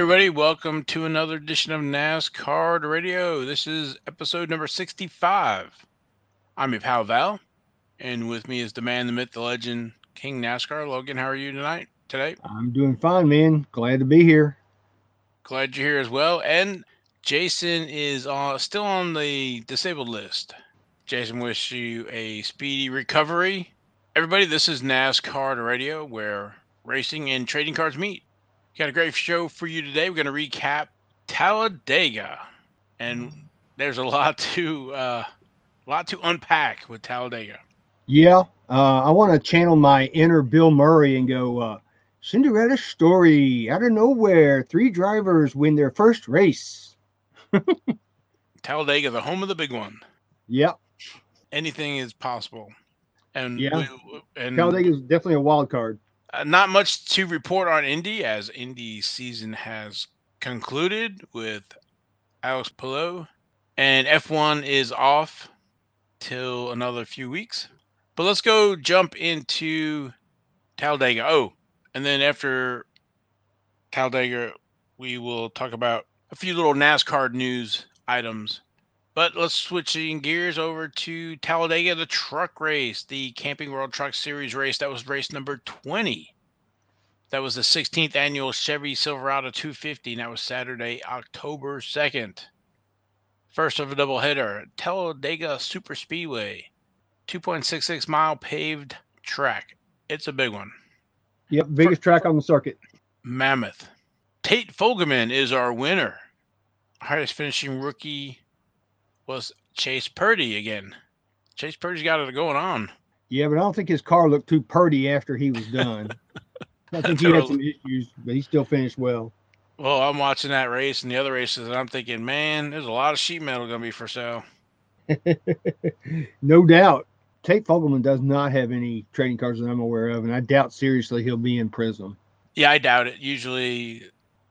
Everybody, welcome to another edition of NASCAR Radio. This is episode number 65. I'm your pal Val, and with me is the man, the myth, the legend, King NASCAR. Logan, how are you tonight? Today? I'm doing fine, man. Glad to be here. Glad you're here as well. And Jason is uh, still on the disabled list. Jason, wish you a speedy recovery. Everybody, this is NASCAR Radio, where racing and trading cards meet. Got a great show for you today. We're going to recap Talladega, and there's a lot to uh, lot to unpack with Talladega. Yeah, uh, I want to channel my inner Bill Murray and go uh, Cinderella story out of nowhere. Three drivers win their first race. Talladega, the home of the big one. Yep. Anything is possible. And Yeah. we- and Talladega is definitely a wild card. Uh, not much to report on Indy as Indy season has concluded with Alex Palou, and F1 is off till another few weeks. But let's go jump into Talladega. Oh, and then after Talladega, we will talk about a few little NASCAR news items. But let's switching gears over to Talladega, the truck race, the Camping World Truck Series race. That was race number 20. That was the 16th annual Chevy Silverado 250. And that was Saturday, October 2nd. First of a doubleheader, Talladega Super Speedway, 2.66 mile paved track. It's a big one. Yep, biggest track on the circuit. Mammoth. Tate Fogleman is our winner. Highest finishing rookie was Chase Purdy again. Chase Purdy's got it going on. Yeah, but I don't think his car looked too purdy after he was done. I think he had some issues, but he still finished well. Well, I'm watching that race and the other races, and I'm thinking, man, there's a lot of sheet metal going to be for sale. no doubt. Tate Fogleman does not have any trading cards that I'm aware of, and I doubt seriously he'll be in Prism. Yeah, I doubt it. Usually,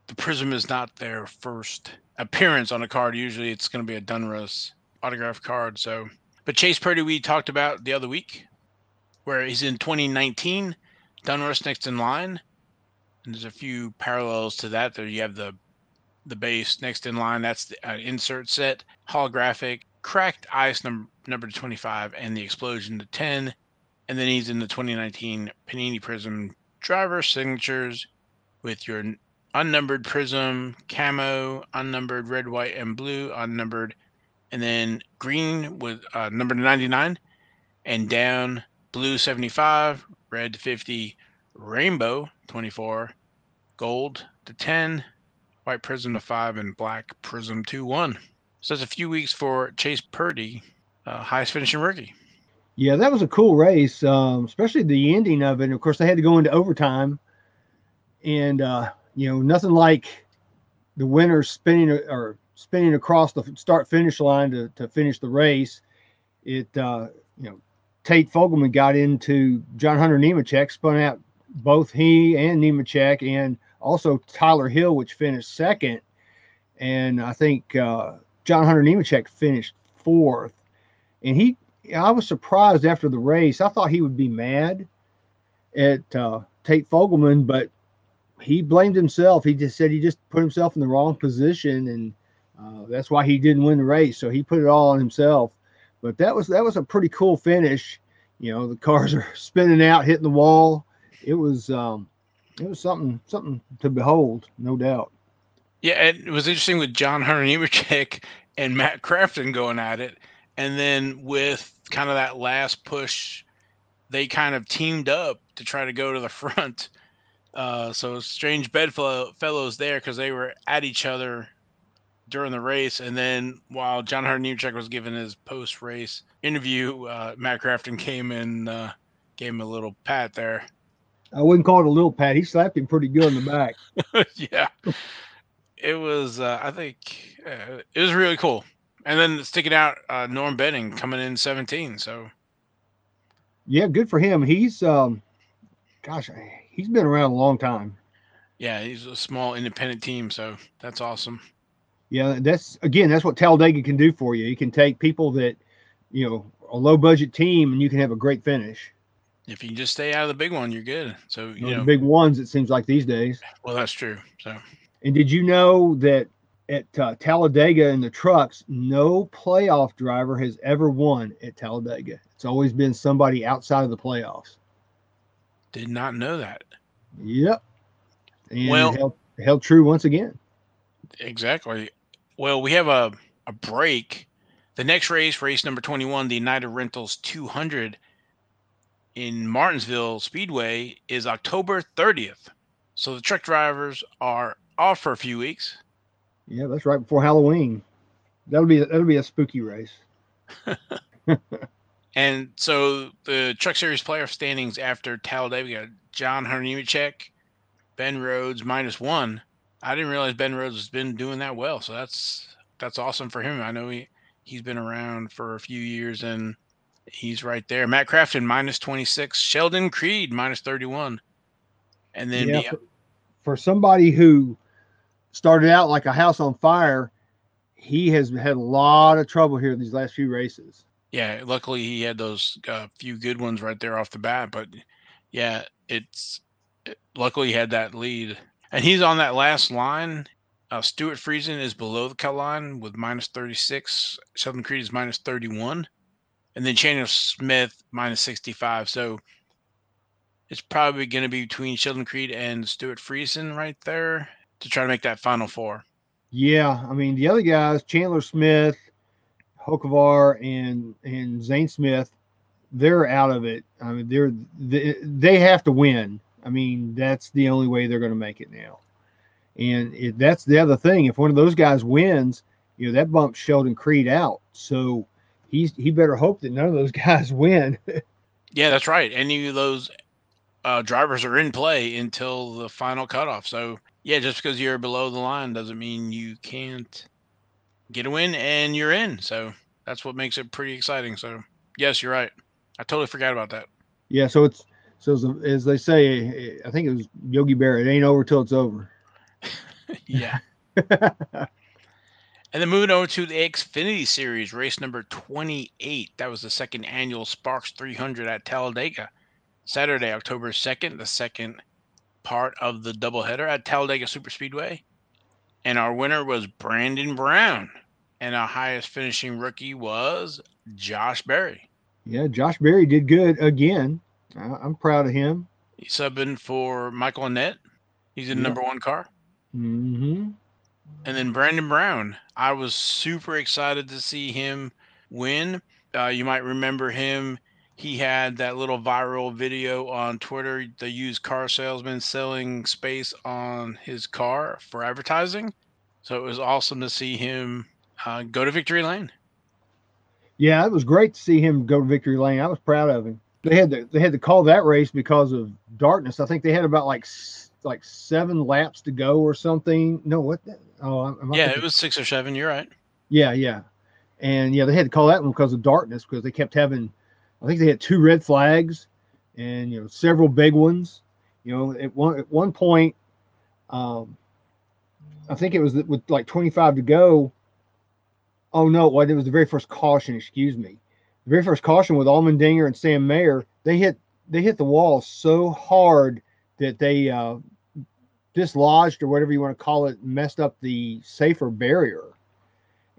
the Prism is not their first appearance on a card. Usually, it's going to be a Donruss autograph card. So, but Chase Purdy, we talked about the other week, where he's in 2019. Donruss next in line, and there's a few parallels to that. There you have the the base next in line. That's the uh, insert set, holographic, cracked ice number number to 25, and the explosion to 10. And then he's in the 2019 Panini Prism driver signatures with your unnumbered prism, camo, unnumbered red, white, and blue, unnumbered, and then green with uh, number 99, and down blue 75, red 50, rainbow 24, gold to 10, white prism to 5, and black prism to 1. So that's a few weeks for Chase Purdy, uh, highest finishing rookie. Yeah, that was a cool race, um, especially the ending of it. And of course, they had to go into overtime, and uh, you know, nothing like the winner spinning or spinning across the start finish line to, to finish the race. It uh, you know, Tate Fogleman got into John Hunter Nemechek, spun out both he and Nemechek, and also Tyler Hill, which finished second. And I think uh, John Hunter Nemechek finished fourth. And he I was surprised after the race. I thought he would be mad at uh, Tate Fogleman, but he blamed himself. He just said he just put himself in the wrong position, and uh, that's why he didn't win the race. So he put it all on himself. But that was that was a pretty cool finish. You know, the cars are spinning out, hitting the wall. It was um, it was something something to behold, no doubt. Yeah, it was interesting with John Hunter Nemechek and Matt Crafton going at it, and then with kind of that last push, they kind of teamed up to try to go to the front. Uh, so strange bedfellows there because they were at each other during the race, and then while John Nemechek was giving his post race interview, uh, Matt Crafton came and uh, gave him a little pat there. I wouldn't call it a little pat. He slapped him pretty good in the back. yeah, it was. Uh, I think uh, it was really cool. And then sticking out, uh, Norm Benning coming in 17. So Yeah, good for him. He's um, gosh, he's been around a long time. yeah, he's a small independent team. So that's awesome. Yeah, that's again, that's what Talladega can do for you. You can take people that, you know, a low budget team, and you can have a great finish. If you can just stay out of the big one, you're good. So You know, big ones, it seems like these days. well, that's true. So And did you know that at uh, Talladega in the trucks, no playoff driver has ever won at Talladega. It's always been somebody outside of the playoffs. Did not know that. Yep. And Well- held, held true once again. Exactly. Well, we have a, a break. The next race, race number 21, the United Rentals 200 in Martinsville Speedway, is October 30th. So the truck drivers are off for a few weeks. Yeah, that's right before Halloween. That'll be that'll be a spooky race. And so the Truck Series playoff standings after Talladega, we got John Hunter Ben Rhodes minus one. I didn't realize Ben Rhodes has been doing that well, so that's that's awesome for him. I know he he's been around for a few years and he's right there. Matt Crafton minus twenty six, Sheldon Creed minus thirty one, and then yeah, for, for somebody who started out like a house on fire, he has had a lot of trouble here in these last few races. Yeah, luckily he had those uh, few good ones right there off the bat. But yeah, it's it- luckily he had that lead, and he's on that last line. Uh, Stewart Friesen is below the cut line with minus thirty six. Sheldon Creed is minus thirty one, and then Chandler Smith minus sixty five. So it's probably going to be between Sheldon Creed and Stewart Friesen right there to try to make that final four. Yeah, I mean the other guys, Chandler Smith, Hocevar, and and Zane Smith, they're out of it. I mean they're they, they have to win. I mean that's the only way they're going to make it now. And that's the other thing. If one of those guys wins, you know that bumps Sheldon Creed out. So he's he better hope that none of those guys win. Yeah, that's right. Any of those uh, drivers are in play until the final cutoff. So yeah, just because you're below the line doesn't mean you can't get a win and you're in. So that's what makes it pretty exciting. So yes, you're right. I totally forgot about that. yeah. So it's so as, as they say, eh, I think it was Yogi Bear. It ain't over till it's over. yeah. And then moving over to the Xfinity Series, race number 28. That was the second annual Sparks 300 at Talladega. Saturday, October 2nd, the second part of the doubleheader at Talladega Superspeedway. And our winner was Brandon Brown. And our highest finishing rookie was Josh Berry. Yeah, Josh Berry did good again. I'm proud of him. He's subbing for Michael Annett. He's in Yeah. number one car. hmm And then Brandon Brown, I was super excited to see him win. Uh, you might remember him. He had that little viral video on Twitter, the used car salesman selling space on his car for advertising. So it was awesome to see him uh, go to victory lane. Yeah, it was great to see him go to victory lane. I was proud of him. They had to they had to call that race because of darkness. I think they had about like like seven laps to go or something. No, what? The, oh, I'm, Yeah, thinking- it was six or seven. You're right. Yeah, yeah, and yeah, they had to call that one because of darkness because they kept having. I think they had two red flags, and you know several big ones. You know, at one at one point, um, I think it was with like 25 to go. Oh no, it wasn't. It was the very first caution. Excuse me, the very first caution with Allmendinger and Sam Mayer. They hit they hit the wall so hard that they uh, dislodged or whatever you want to call it, messed up the safer barrier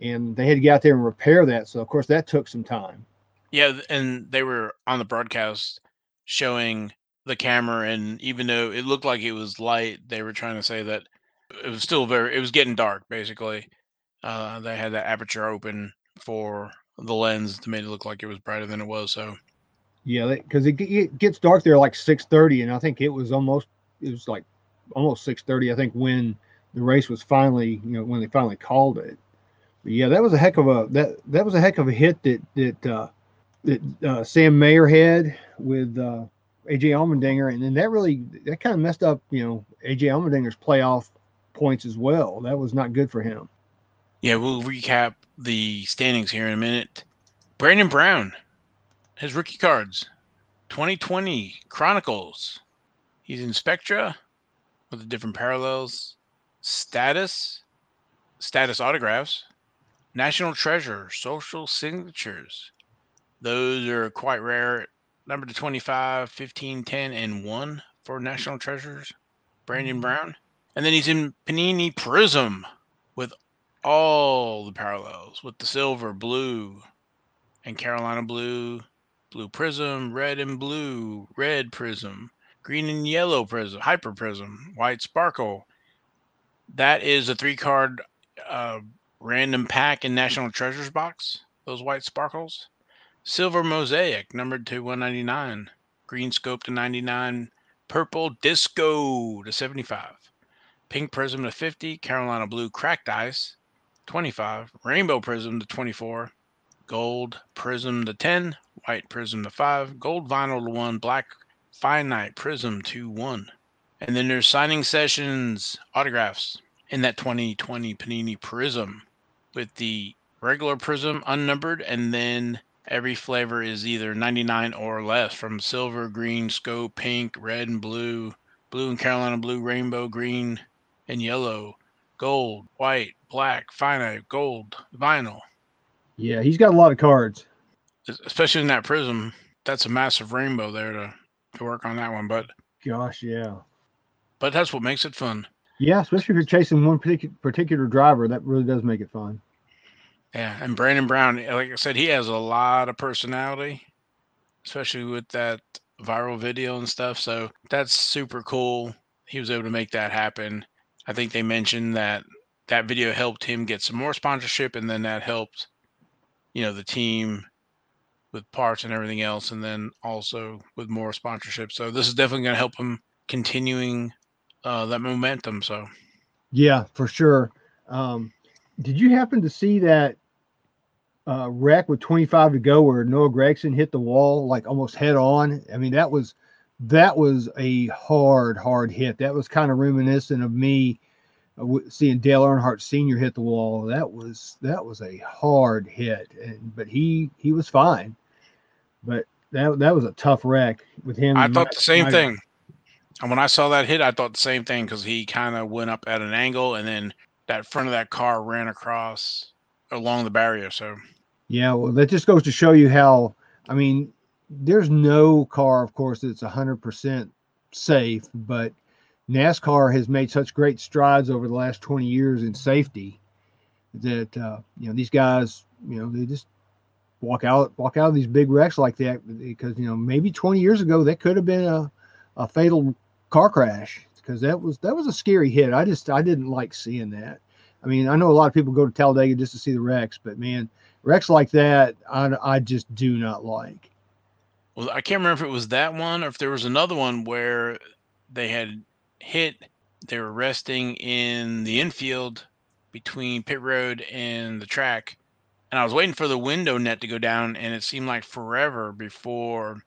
and they had to get out there and repair that. So of course that took some time. Yeah, and they were on the broadcast showing the camera, and even though it looked like it was light, they were trying to say that it was still very. It was getting dark, basically. Uh, they had that aperture open for the lens to make it look like it was brighter than it was. So Yeah, because it, it gets dark there like six thirty, and I think it was almost it was like almost six thirty. I think when the race was finally you know when they finally called it. But yeah, that was a heck of a that that was a heck of a hit that that uh, that uh, Sam Mayer had with uh, AJ Allmendinger, and then that really that kind of messed up you know AJ Allmendinger's playoff points as well. That was not good for him. Yeah, we'll recap the standings here in a minute. Brandon Brown, his rookie cards, 2020 Chronicles. He's in Spectra with the different parallels, status, status autographs, national treasure, social signatures. Those are quite rare. Number to 25, 15, 10, and 1 for national treasures. Brandon mm-hmm. Brown. And then he's in Panini Prism all the parallels with the silver, blue, and Carolina blue, blue prism, red and blue, red prism, green and yellow prism, hyper prism, white sparkle. That is a three card uh, random pack in National Treasures box, those white sparkles. Silver mosaic, numbered to 199. Green scope to 99. Purple disco to 75. Pink prism to 50. Carolina blue cracked ice 25. Rainbow prism to 24. Gold prism to 10. White prism to 5. Gold vinyl to 1. Black finite prism to 1. And then there's signing sessions, autographs in that 2020 Panini Prism with the regular Prism unnumbered, and then every flavor is either 99 or less from silver, green, scope, pink, red, and blue, blue and Carolina blue, rainbow, green, and yellow, gold, white, black, finite, gold, vinyl. Yeah, he's got a lot of cards. Especially in that Prism. That's a massive rainbow there to, to work on that one. But gosh, yeah. But that's what makes it fun. Yeah, especially if you're chasing one particular particular driver, that really does make it fun. Yeah, and Brandon Brown, eh, like I said, he has a lot of personality, especially with that viral video and stuff. So that's super cool. He was able to make that happen. I think they mentioned that that video helped him get some more sponsorship, and then that helped, you know, the team with parts and everything else, and then also with more sponsorship. So this is definitely going to help him continuing uh, that momentum. So, yeah, for sure. Um, did you happen to see that uh, wreck with 25 to go where Noah Gragson hit the wall like almost head on? I mean, that was that was a hard, hard hit. That was kind of reminiscent of me seeing Dale Earnhardt Sr. hit the wall. That was that was a hard hit, and but he he was fine. But that that was a tough wreck with him. I thought the same thing. And when I saw that hit, I thought the same thing because he kind of went up at an angle and then that front of that car ran across along the barrier. So, yeah, well, that just goes to show you how, I mean, there's no car, of course, that's 100% safe, but NASCAR has made such great strides over the last 20 years in safety that, uh, you know, these guys, you know, they just walk out, walk out of these big wrecks like that because, you know, maybe 20 years ago, that could have been a, a fatal car crash because that was that was a scary hit. I just I didn't like seeing that. I mean, I know a lot of people go to Talladega just to see the wrecks, but man, wrecks like that, I, I just do not like. Well, I can't remember if it was that one or if there was another one where they had hit. They were resting in the infield between pit road and the track, and I was waiting for the window net to go down, and it seemed like forever before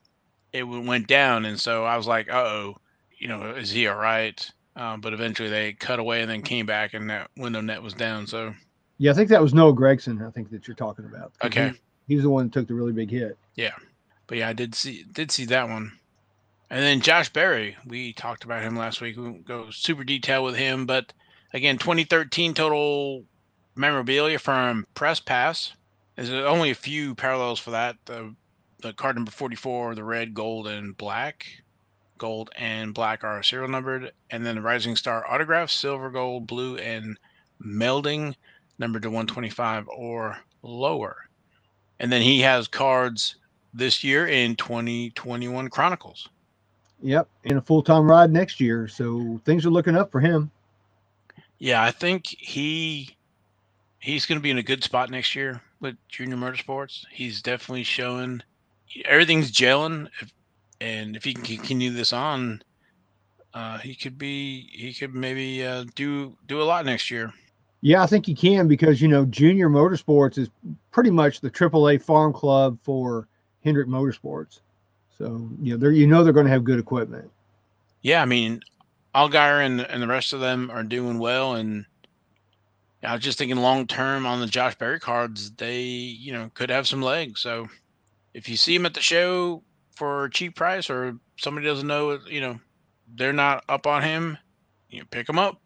it went down. And so I was like, "Uh oh." you know, is he all right? Um, but eventually they cut away and then came back and that window net was down. So, yeah, I think that was Noah Gragson, I think that you're talking about. Okay, he, he was the one that took the really big hit. Yeah, but yeah, I did see did see that one. And then Josh Berry, we talked about him last week. We won't go super detail with him, but again, 2013 total memorabilia from Press Pass. There's only a few parallels for that. The the card number 44, the red, gold, and black gold, and black are serial numbered. And then the Rising Star autographs, silver, gold, blue, and melding, numbered to 125 or lower. And then he has cards this year in 2021 Chronicles. Yep, in a full time ride next year. So things are looking up for him. Yeah, I think he he's going to be in a good spot next year with Junior Motorsports. He's definitely showing everything's gelling. If and if he can continue this on, uh, he could be he could maybe uh, do do a lot next year. Yeah, I think he can because you know Junior Motorsports is pretty much the AAA farm club for Hendrick Motorsports. So you know they're you know they're going to have good equipment. Yeah, I mean, Allgaier and and the rest of them are doing well, and I was just thinking long term on the Josh Berry cards, they you know could have some legs. So if you see him at the show, for a cheap price or somebody doesn't know, you know, they're not up on him, you know, pick them up.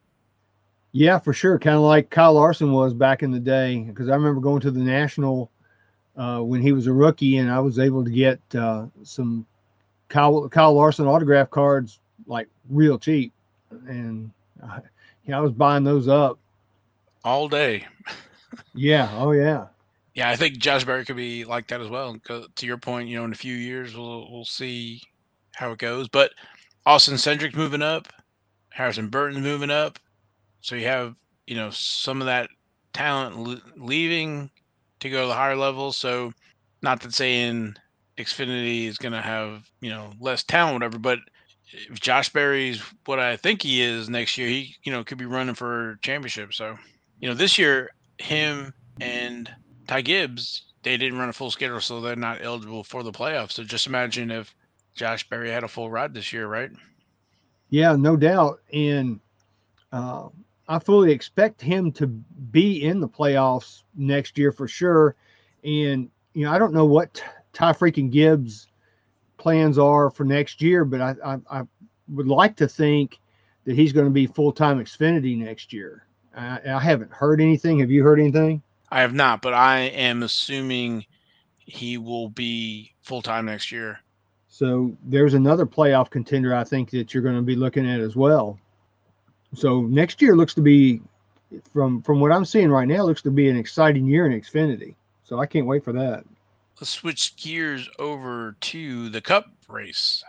Yeah, for sure. Kind of like Kyle Larson was back in the day, because I remember going to the National uh, when he was a rookie, and I was able to get uh, some Kyle, Kyle Larson autograph cards like real cheap. And uh, Yeah, I was buying those up all day. yeah. Oh yeah. Yeah, I think Josh Berry could be like that as well. To your point, you know, in a few years we'll we'll see how it goes. But Austin Cindric's moving up, Harrison Burton's moving up, so you have you know some of that talent leaving to go to the higher level. So, not that saying Xfinity is going to have you know less talent, whatever, but if Josh Berry's what I think he is next year, he you know could be running for championship. So, you know, this year him and Ty Gibbs, they didn't run a full schedule, so they're not eligible for the playoffs. So just imagine if Josh Berry had a full ride this year, right? Yeah, no doubt. And uh, I fully expect him to be in the playoffs next year for sure. And, you know, I don't know what Ty freaking Gibbs plans are for next year, but I, I, I would like to think that he's going to be full time Xfinity next year. I, I haven't heard anything. Have you heard anything? I have not, but I am assuming he will be full time next year. So there's another playoff contender I think that you're going to be looking at as well. So next year looks to be from from what I'm seeing right now looks to be an exciting year in Xfinity. So I can't wait for that. Let's switch gears over to the Cup race.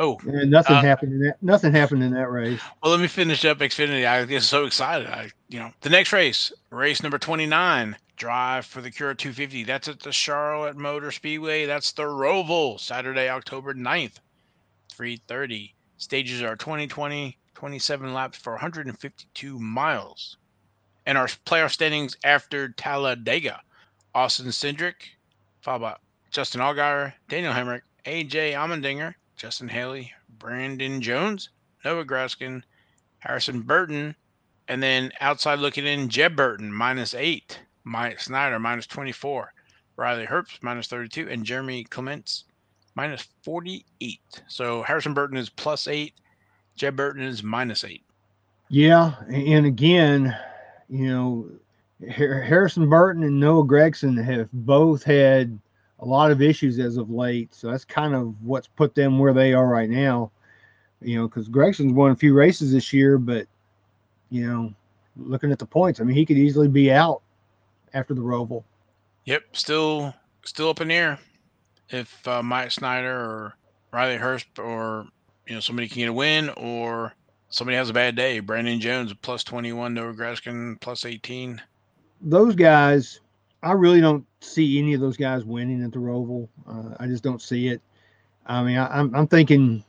Oh, and nothing uh, happened in that. Nothing happened in that race. Well, let me finish up Xfinity. I get so excited. I, you know, the next race, race number twenty nine, drive for the Cure 250. That's at the Charlotte Motor Speedway. That's the Roval, Saturday, October 9th, 3:30. Stages are 20, 27 laps for 152 miles. And our playoff standings after Talladega: Austin Cindric, followed by Justin Allgaier, Daniel Hemric, AJ Allmendinger. Justin Haley, Brandon Jones, Noah Gragson, Harrison Burton, and then outside looking in, Jeb Burton minus eight, Myatt Snider minus 24, Riley Herbst minus 32, and Jeremy Clements minus 48. So Harrison Burton is plus eight, Jeb Burton is minus eight. Yeah. And again, you know, Harrison Burton and Noah Gragson have both had a lot of issues as of late. So that's kind of what's put them where they are right now. You know, because Gragson's won a few races this year, but you know, looking at the points, I mean, he could easily be out after the Roval. Yep, still still up in the air. If uh, Myatt Snider or Riley Herbst or you know somebody can get a win or somebody has a bad day, Brandon Jones plus twenty one, Noah Gragson plus eighteen. Those guys I really don't see any of those guys winning at the Roval. Uh, I just don't see it. I mean, I, am I'm, I'm thinking,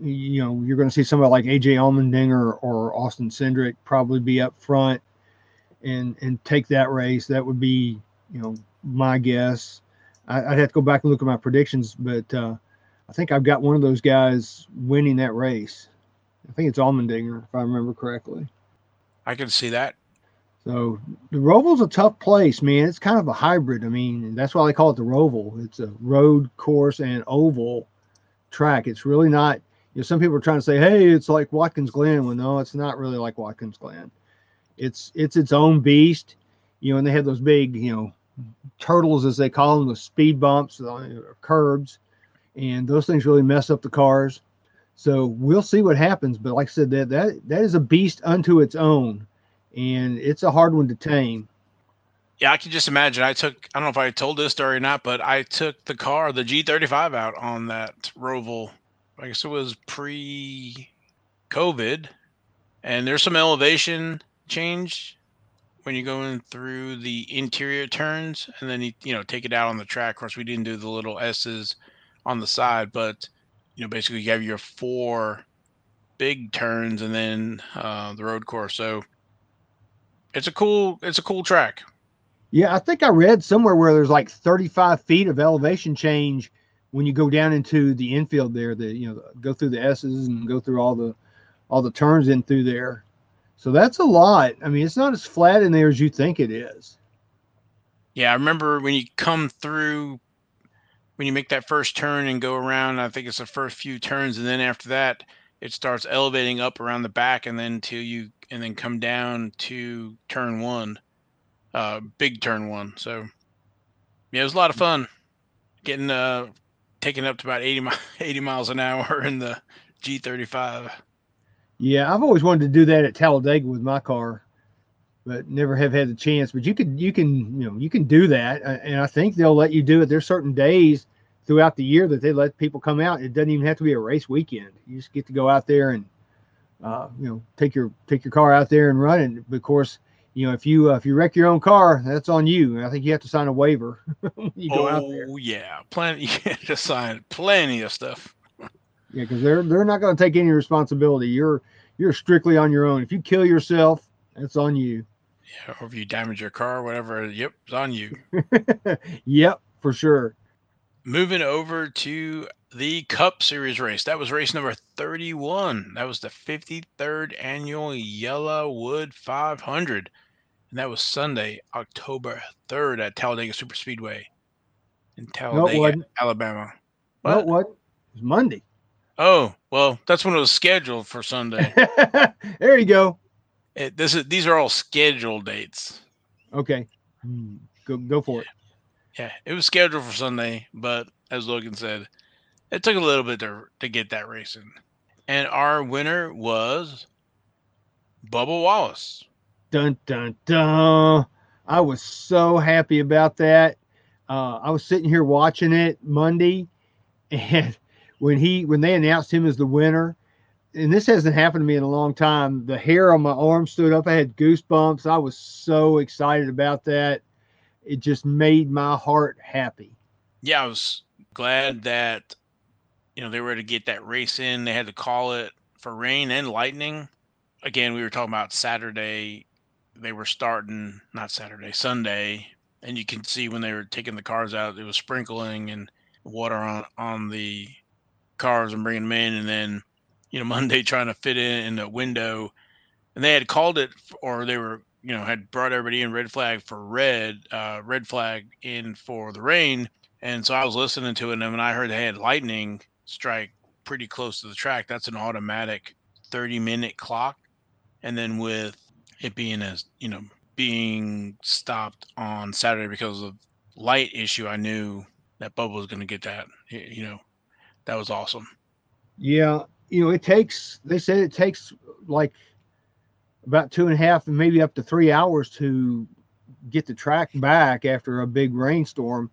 you know, you're going to see somebody like AJ Allmendinger or Austin Cindric probably be up front and and take that race. That would be, you know, my guess. I, would have to go back and look at my predictions, but uh, I think I've got one of those guys winning that race. I think it's Allmendinger, if I remember correctly. I can see that. So the Roval's a tough place, man. It's kind of a hybrid. I mean, that's why they call it the Roval. It's a road course and oval track. It's really not. You know, some people are trying to say, "Hey, it's like Watkins Glen." Well, no, it's not really like Watkins Glen. It's it's its own beast. You know, and they have those big, you know, turtles as they call them, the speed bumps, uh, curbs, and those things really mess up the cars. So we'll see what happens. But like I said, that that that is a beast unto its own and it's a hard one to tame. Yeah, I can just imagine. I took, I don't know if I told this story or not, but I took the car, the G35 out on that Roval. I guess it was pre COVID. And there's some elevation change when you're going through the interior turns and then you, you know, take it out on the track. Of course, we didn't do the little S's on the side, but, you know, basically you have your four big turns and then uh, the road course. So, it's a cool it's a cool track. Yeah, I think I read somewhere where there's like 35 feet of elevation change when you go down into the infield there. The you know go through the S's and go through all the all the turns in through there. So that's a lot. I mean, it's not as flat in there as you think it is. Yeah, I remember when you come through when you make that first turn and go around, I think it's the first few turns, and then after that, it starts elevating up around the back, and then till you and then come down to turn one, uh, big turn one. So yeah, it was a lot of fun getting uh taking up to about 80, mi- 80 miles an hour in the G35. Yeah, I've always wanted to do that at Talladega with my car, but never have had the chance. But you can, you can, you know, you can do that, and I think they'll let you do it. There's certain days throughout the year that they let people come out. It doesn't even have to be a race weekend. You just get to go out there and, uh, you know, take your take your car out there and run it. But of course, you know, if you uh, if you wreck your own car, that's on you. I think you have to sign a waiver you go oh, out there. yeah, plenty. You have to sign plenty of stuff. Yeah, because they're they're not going to take any responsibility. You're you're strictly on your own. If you kill yourself, that's on you. Yeah, or if you damage your car, whatever. Yep, it's on you. yep, for sure. Moving over to the Cup Series race. That was race number 31. That was the 53rd annual YellaWood 500. And that was Sunday, October 3rd at Talladega Super Speedway in Talladega, no, Alabama. What? No, wasn't. It was Monday. Oh, well, that's when it was scheduled for Sunday. there you go. It, this is these are all scheduled dates. Okay. Hmm, go go for it. Yeah, it was scheduled for Sunday, but as Logan said, it took a little bit to to get that racing. And our winner was Bubba Wallace. Dun dun dun. I was so happy about that. Uh, I was sitting here watching it Monday, and when he when they announced him as the winner, and this hasn't happened to me in a long time, the hair on my arm stood up. I had goosebumps. I was so excited about that it just made my heart happy. Yeah, I was glad that you know they were to get that race in. They had to call it for rain and lightning. Again, we were talking about Saturday. They were starting not Saturday, Sunday, and you can see when they were taking the cars out, it was sprinkling and water on on the cars and bringing them in, and then you know Monday trying to fit in in the window, and they had called it, or they were you know had brought everybody in red flag for red uh red flag in for the rain. And so i was listening to it and when i heard they had lightning strike pretty close to the track that's an automatic 30 minute clock. And then with it being as you know being stopped on saturday because of light issue i knew that bubba was going to get that you know. That was awesome. Yeah you know it takes they said it takes like about two and a half and maybe up to three hours to get the track back after a big rainstorm.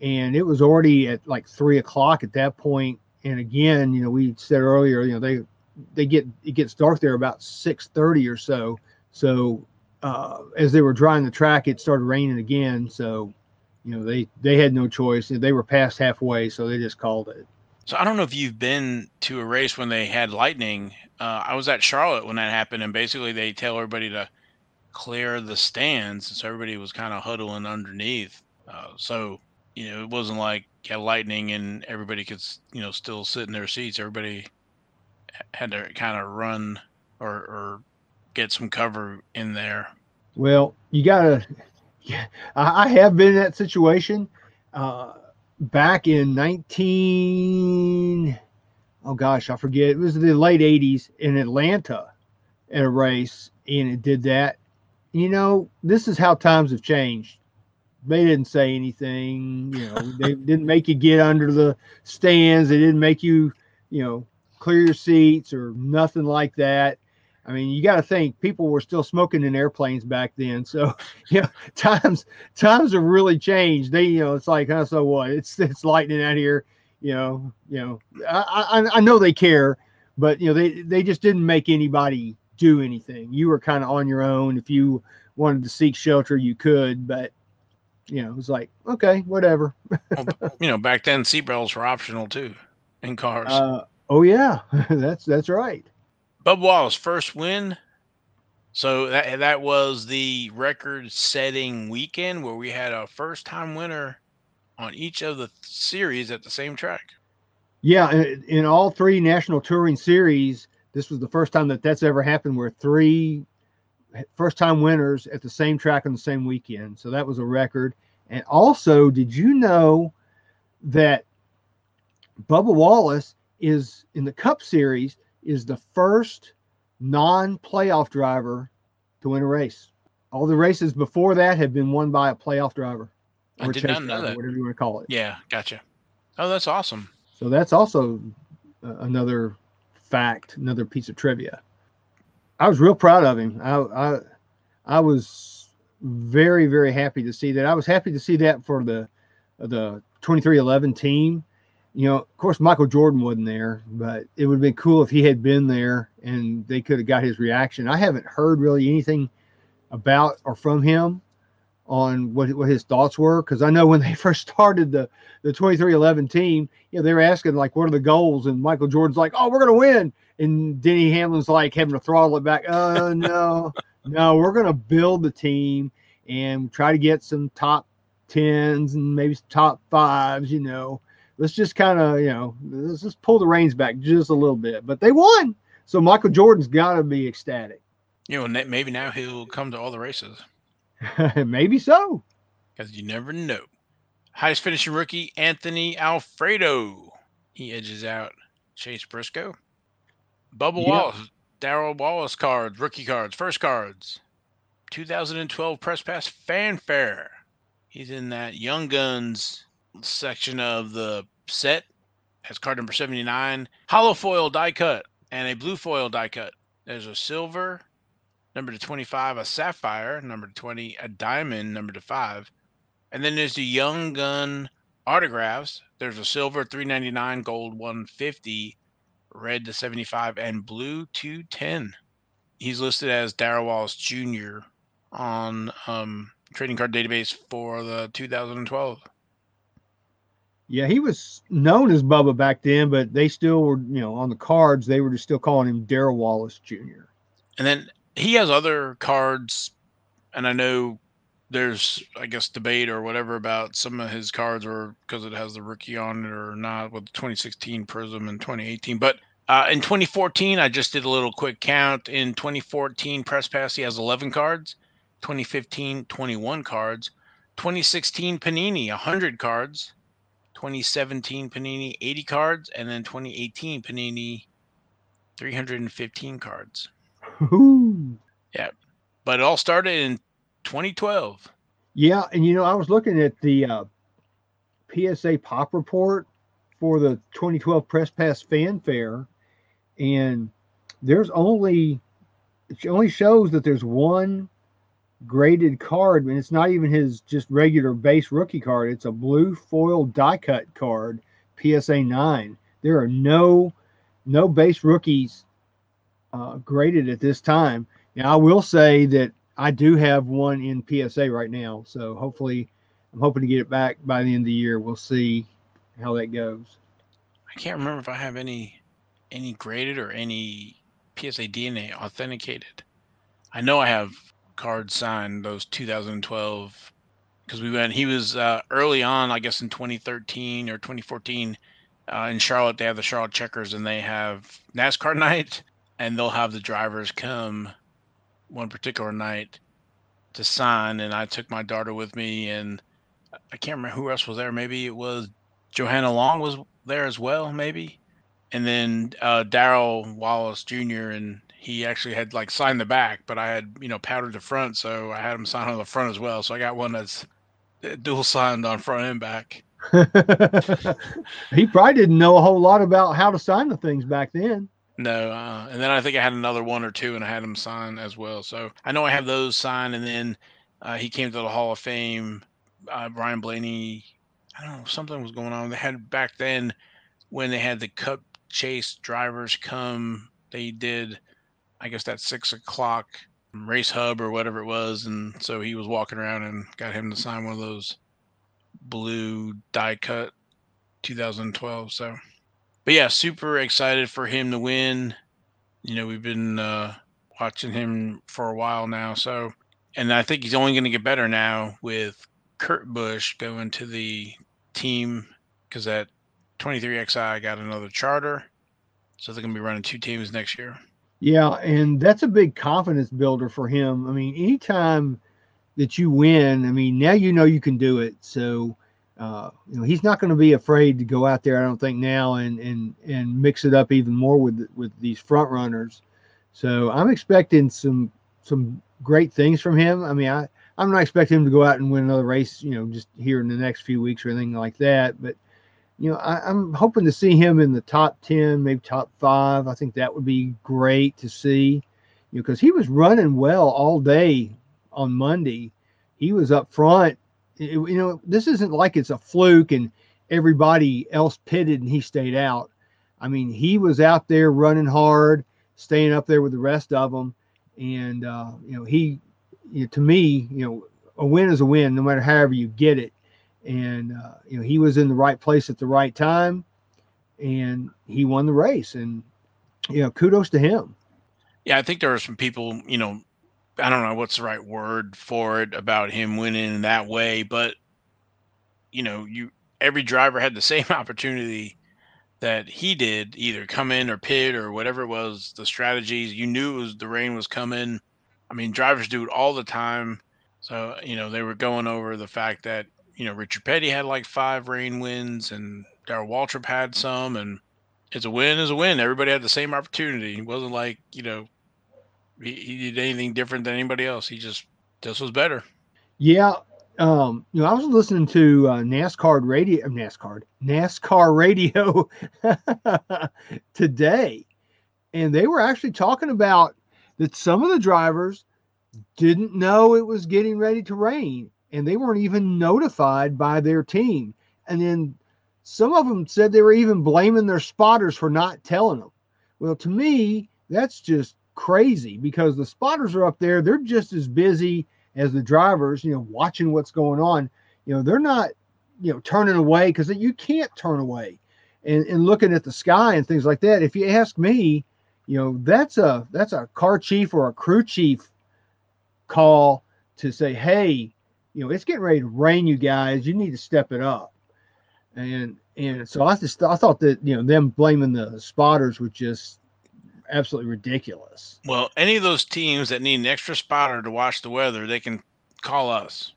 And it was already at like three o'clock at that point. And again, you know, we said earlier, you know, they they get it gets dark there about six thirty or so. So uh, as they were drying the track, it started raining again. So you know they they had no choice. They were past halfway, so they just called it. So I don't know if you've been to a race when they had lightning. Uh, I was at Charlotte when that happened, and basically they tell everybody to clear the stands, so everybody was kind of huddling underneath. Uh, so you know it wasn't like had lightning and everybody could you know still sit in their seats. Everybody had to kind of run or, or get some cover in there. Well, you gotta. I have been in that situation. Uh, back in 19 oh gosh i forget it was the late 80s in atlanta at a race and it did that. You know this is how times have changed. They didn't say anything you know they didn't make you get under the stands they didn't make you you know clear your seats or nothing like that I mean, you got to think people were still smoking in airplanes back then. So, you know, times times have really changed. They, you know, it's like, huh, so what? It's it's lightning out here. You know, you know, I, I I know they care, but you know, they they just didn't make anybody do anything. You were kind of on your own. If you wanted to seek shelter, you could, but you know, it was like, okay, whatever. well, you know, back then seatbelts were optional too in cars. Uh, oh yeah, that's that's right. Bub Wallace first win. So that that was the record-setting weekend where we had a first-time winner on each of the series at the same track. Yeah, in all three national touring series, this was the first time that that's ever happened where three eh, first-time winners at the same track on the same weekend. So that was a record. And also, did you know that Bubba Wallace is in the Cup Series? Is the first non-playoff driver to win a race. All the races before that have been won by a playoff driver. Or I did not know driver, that. Whatever you want to call it. Yeah, gotcha. Oh, that's awesome. So that's also uh, another fact, another piece of trivia. I was real proud of him. I, I, I was very, very happy to see that. I was happy to see that for the, the 2311 team. You know, of course, Michael Jordan wasn't there, but it would have been cool if he had been there and they could have got his reaction. I haven't heard really anything about or from him on what, what his thoughts were because I know when they first started the the 2311 team, you know, they were asking like, "What are the goals?" And Michael Jordan's like, "Oh, we're gonna win," and Denny Hamlin's like having to throttle it back. Oh no, no, we're gonna build the team and try to get some top tens and maybe top fives. You know, let's just kind of you know let's just pull the reins back just a little bit. But they won, so Michael Jordan's got to be ecstatic. You know, maybe now he'll come to all the races. Maybe so. Because you never know. Highest finishing rookie, Anthony Alfredo. He edges out Chase Briscoe. Bubba yep. Wallace, Darrell Wallace cards, rookie cards, first cards. 2012 Press Pass Fanfare. He's in that Young Guns section of the set. Has card number 79. Holofoil die cut and a blue foil die cut. There's a silver, number to 25, a sapphire, number to 20, a diamond, number to 5. And then there's the Young Gun autographs. There's a silver 399, gold 150, red to 75, and blue 210. He's listed as Darrell Wallace Jr. on um, trading card database for the 2012. Yeah, he was known as Bubba back then, but they still were, you know, on the cards, they were just still calling him Darrell Wallace Jr. And then he has other cards, and I know there's I guess debate or whatever about some of his cards or because it has the rookie on it or not with the 2016 Prism and 2018. But uh, in 2014, I just did a little quick count. In 2014 Press Pass, he has 11 cards. 2015, 21 cards. 2016 Panini, 100 cards. 2017 Panini, 80 cards, and then 2018 Panini, 315 cards. Yeah. But it all started in 2012. Yeah. And, you know, I was looking at the uh, PSA pop report for the 2012 Press Pass Fanfare, and there's only, it only shows that there's one graded card, and it's not even his just regular base rookie card. It's a blue foil die cut card, PSA 9. There are no no base rookies uh, graded at this time. Now, I will say that I do have one in PSA right now, so hopefully, I'm hoping to get it back by the end of the year. We'll see how that goes. I can't remember if I have any any graded or any PSA DNA authenticated. I know I have cards signed those 2012 because we went. He was uh, early on, I guess, in 2013 or 2014 uh, in Charlotte. They have the Charlotte Checkers, and they have NASCAR night and they'll have the drivers come one particular night to sign and I took my daughter with me and I can't remember who else was there. Maybe it was Johanna Long was there as well, maybe. And then uh, Darrell Wallace Jr. and he actually had like signed the back, but I had you know powdered the front, so I had him sign on the front as well. So I got one that's uh, dual signed on front and back. he probably didn't know a whole lot about how to sign the things back then. No, uh, and then I think I had another one or two, and I had him sign as well. So I know I have those signed, and then uh, he came to the Hall of Fame. Uh, Ryan Blaney, I don't know, something was going on. They had back then when they had the Cup Chase drivers come. They did, I guess that six o'clock race hub or whatever it was, and so he was walking around and got him to sign one of those blue die cut 2012. So but yeah, super excited for him to win. You know, we've been uh, watching him for a while now. So, and I think he's only going to get better now with Kurt Busch going to the team because that 23XI got another charter. So they're going to be running two teams next year. Yeah. And that's a big confidence builder for him. I mean, anytime that you win, I mean, now you know you can do it. So, uh, you know, he's not going to be afraid to go out there. I don't think now and and and mix it up even more with with these front runners. So I'm expecting some some great things from him. I mean, I I'm not expecting him to go out and win another race, you know, just here in the next few weeks or anything like that. But you know, I, I'm hoping to see him in the top ten, maybe top five. I think that would be great to see. you know, because he was running well all day on Monday. He was up front. It, you know, this isn't like it's a fluke and everybody else pitted and he stayed out. I mean, he was out there running hard, staying up there with the rest of them, and uh, you know, he, you know, to me, you know, a win is a win, no matter however you get it. And uh, you know, he was in the right place at the right time, and he won the race. And you know, kudos to him. Yeah, I think there are some people, you know, I don't know what's the right word for it about him winning in that way, but you know, you every driver had the same opportunity that he did, either come in or pit or whatever it was, the strategies. You knew it was the rain was coming. I mean, drivers do it all the time. So, you know, they were going over the fact that, you know, Richard Petty had like five rain wins and Darrell Waltrip had some and it's a win is a win. Everybody had the same opportunity. It wasn't like, you know, he, he did anything different than anybody else. He just just was better. Yeah, um, you know, I was listening to uh, NASCAR radio, uh, NASCAR, NASCAR radio today, and they were actually talking about that some of the drivers didn't know it was getting ready to rain, and they weren't even notified by their team. And then some of them said they were even blaming their spotters for not telling them. Well, to me, that's just crazy because the spotters are up there; they're just as busy as the drivers, you know, watching what's going on, you know, they're not, you know, turning away because you can't turn away and, and looking at the sky and things like that. If you ask me, you know, that's a that's a car chief or a crew chief call to say, hey, you know, it's getting ready to rain, you guys. You need to step it up. And and so I just I thought that you know them blaming the spotters was just absolutely ridiculous. Well, any of those teams that need an extra spotter to watch the weather, they can call us.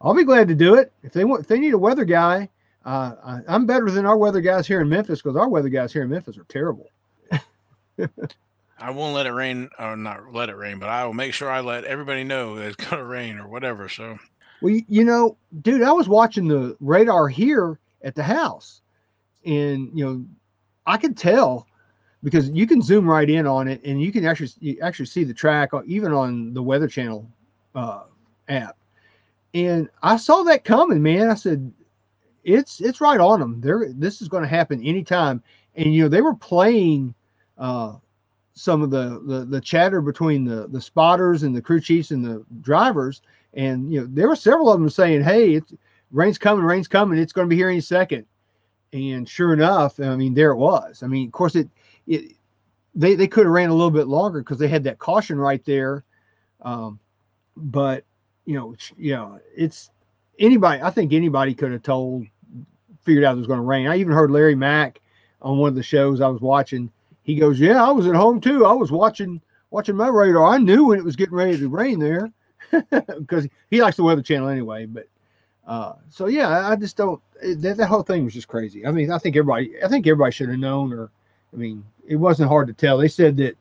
I'll be glad to do it if they want. If they need a weather guy, uh, I, am better than our weather guys here in Memphis because our weather guys here in Memphis are terrible. I won't let it rain, or not let it rain, but I will make sure I let everybody know that it's to rain or whatever. So, well, you know, dude, I was watching the radar here at the house, and you know, I could tell because you can zoom right in on it and you can actually you actually see the track uh, even on the Weather Channel uh, app. And I saw that coming, man. I said, "It's it's right on them. There, this is going to happen anytime." And you know, they were playing uh, some of the, the the chatter between the the spotters and the crew chiefs and the drivers, and you know, there were several of them saying, "Hey, it's rain's coming, rain's coming. It's going to be here any second. And sure enough, I mean, there it was. I mean, of course, it it, they they could have ran a little bit longer because they had that caution right there. Um, but you know, you know, it's anybody. I think anybody could have told, figured out it was going to rain. I even heard Larry Mack on one of the shows I was watching. He goes, "Yeah, I was at home too. I was watching watching my radar. I knew when it was getting ready to rain there because he likes the Weather Channel anyway." But uh, so yeah, I just don't. That, that whole thing was just crazy. I mean, I think everybody, I think everybody should have known, or I mean, it wasn't hard to tell. They said that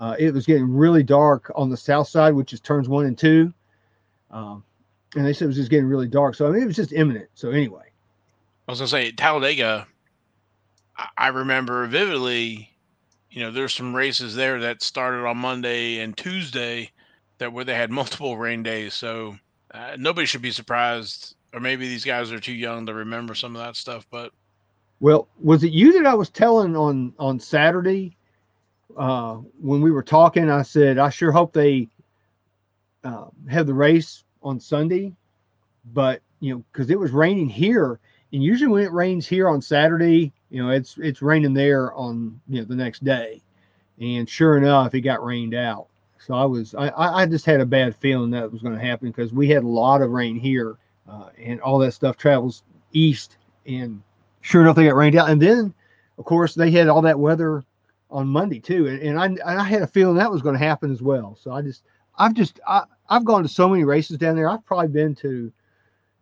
uh, it was getting really dark on the south side, which is turns one and two. Um, and they said it was just getting really dark. So I mean, it was just imminent. So anyway, I was gonna say Talladega. I remember vividly. You know, there's some races there that started on Monday and Tuesday that where they had multiple rain days. So uh, nobody should be surprised, or maybe these guys are too young to remember some of that stuff. But well, was it you that I was telling on on Saturday uh, when we were talking? I said I sure hope they uh, have the race on Sunday, but you know because it was raining here, and usually when it rains here on Saturday, you know it's it's raining there on you know the next day, and sure enough, it got rained out. So I was I I just had a bad feeling that was going to happen because we had a lot of rain here, uh, and all that stuff travels east and sure enough, they got rained out. And then, of course, they had all that weather on Monday too. And, and I, and I had a feeling that was going to happen as well. So I just, I've just, I, I've gone to so many races down there. I've probably been to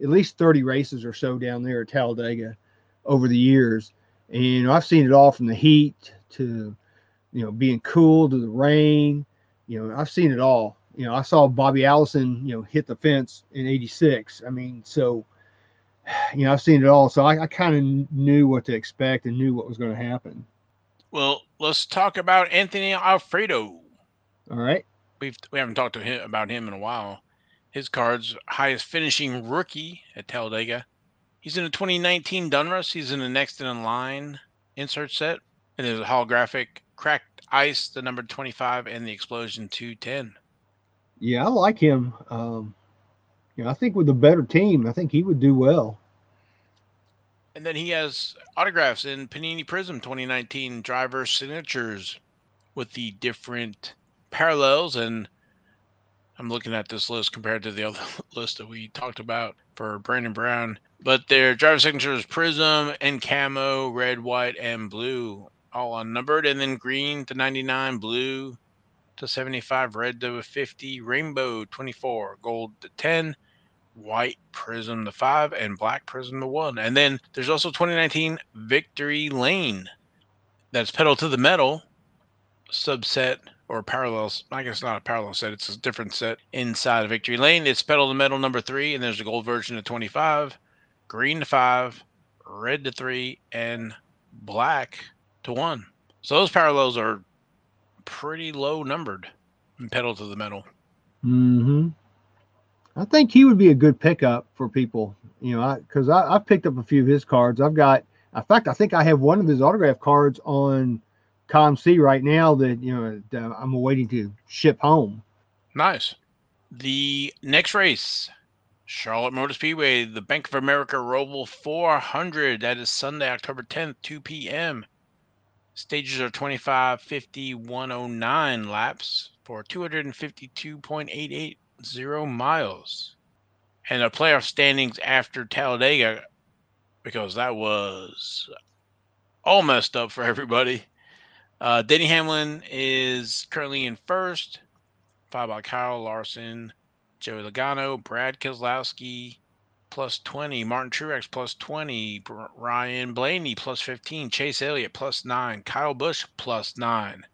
at least 30 races or so down there at Talladega over the years. And you know, I've seen it all from the heat to, you know, being cool to the rain. You know, I've seen it all. You know, I saw Bobby Allison, you know, hit the fence in 86. I mean, so, you know, I've seen it all, so I, I kind of knew what to expect and knew what was going to happen. Well, let's talk about Anthony Alfredo. All right. We've we haven't talked to him about him in a while. His cards highest finishing rookie at Talladega. He's in a 2019 Donruss. He's in the next in line insert set, and there's a holographic cracked ice, the number 25, and the explosion 210. Yeah, I like him. Um, you know, I think with a better team, I think he would do well. And then he has autographs in Panini Prism 2019 driver signatures with the different parallels. And I'm looking at this list compared to the other list that we talked about for Brandon Brown. But their driver signatures Prism and Camo, red, white, and blue, all unnumbered. And then green to 99, blue to 75, red to 50, rainbow 24, gold to 10, white prism to 5, and black prism to 1. And then there's also 2019 Victory Lane. That's pedal to the metal subset or parallels. I guess not a parallel set, it's a different set inside of Victory Lane. It's pedal to metal number 3, and there's a gold version of 25, green to 5, red to 3, and black to 1. So those parallels are pretty low numbered in pedal to the metal. Hmm. I think he would be a good pickup for people. You know, because I, I, I picked up a few of his cards. I've got, in fact, I think I have one of his autograph cards on COMC right now that you know I'm waiting to ship home. Nice. The next race, Charlotte Motor Speedway, the Bank of America Roval 400. That is Sunday, October 10th, 2 p.m. Stages are 25, 50, 109 laps for 252.880 miles. And the playoff standings after Talladega, because that was all messed up for everybody. Uh, Denny Hamlin is currently in first, followed by Kyle Larson, Joey Logano, Brad Keselowski, plus 20. Martin Truex plus 20. Ryan Blaney plus 15. Chase Elliott plus 9. Kyle Busch plus 9.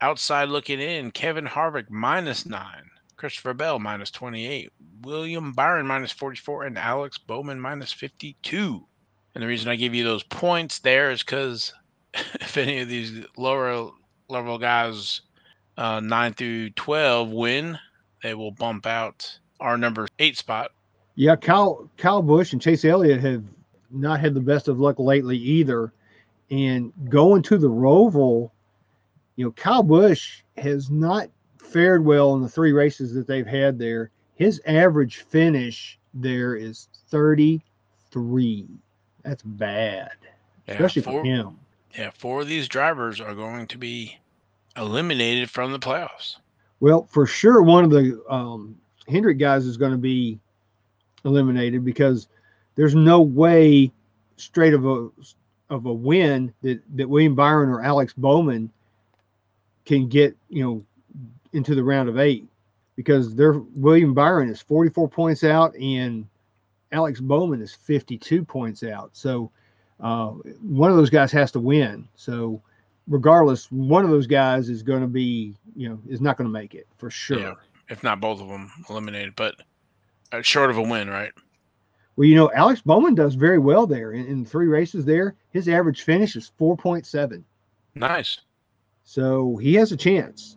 Outside looking in, Kevin Harvick minus 9. Christopher Bell minus 28. William Byron minus 44. And Alex Bowman minus 52. And the reason I give you those points there is because if any of these lower level guys, uh, 9 through 12, win, they will bump out our number eight spot yeah, Kyle Kyle Busch and Chase Elliott have not had the best of luck lately either. And going to the Roval, you know, Kyle Busch has not fared well in the three races that they've had there. His average finish there is 33. That's bad, yeah, especially four, for him. Yeah, four of these drivers are going to be eliminated from the playoffs. Well, for sure, one of the um, Hendrick guys is going to be eliminated because there's no way straight of a of a win that that William Byron or Alex Bowman can get you know into the round of eight because their William Byron is 44 points out and Alex Bowman is 52 points out. So uh, one of those guys has to win. So regardless, one of those guys is going to be you know is not going to make it for sure. Yeah, if not both of them eliminated, but uh, short of a win, right? Well, you know, Alex Bowman does very well there in, in three races there. His average finish is 4.7. Nice. So he has a chance.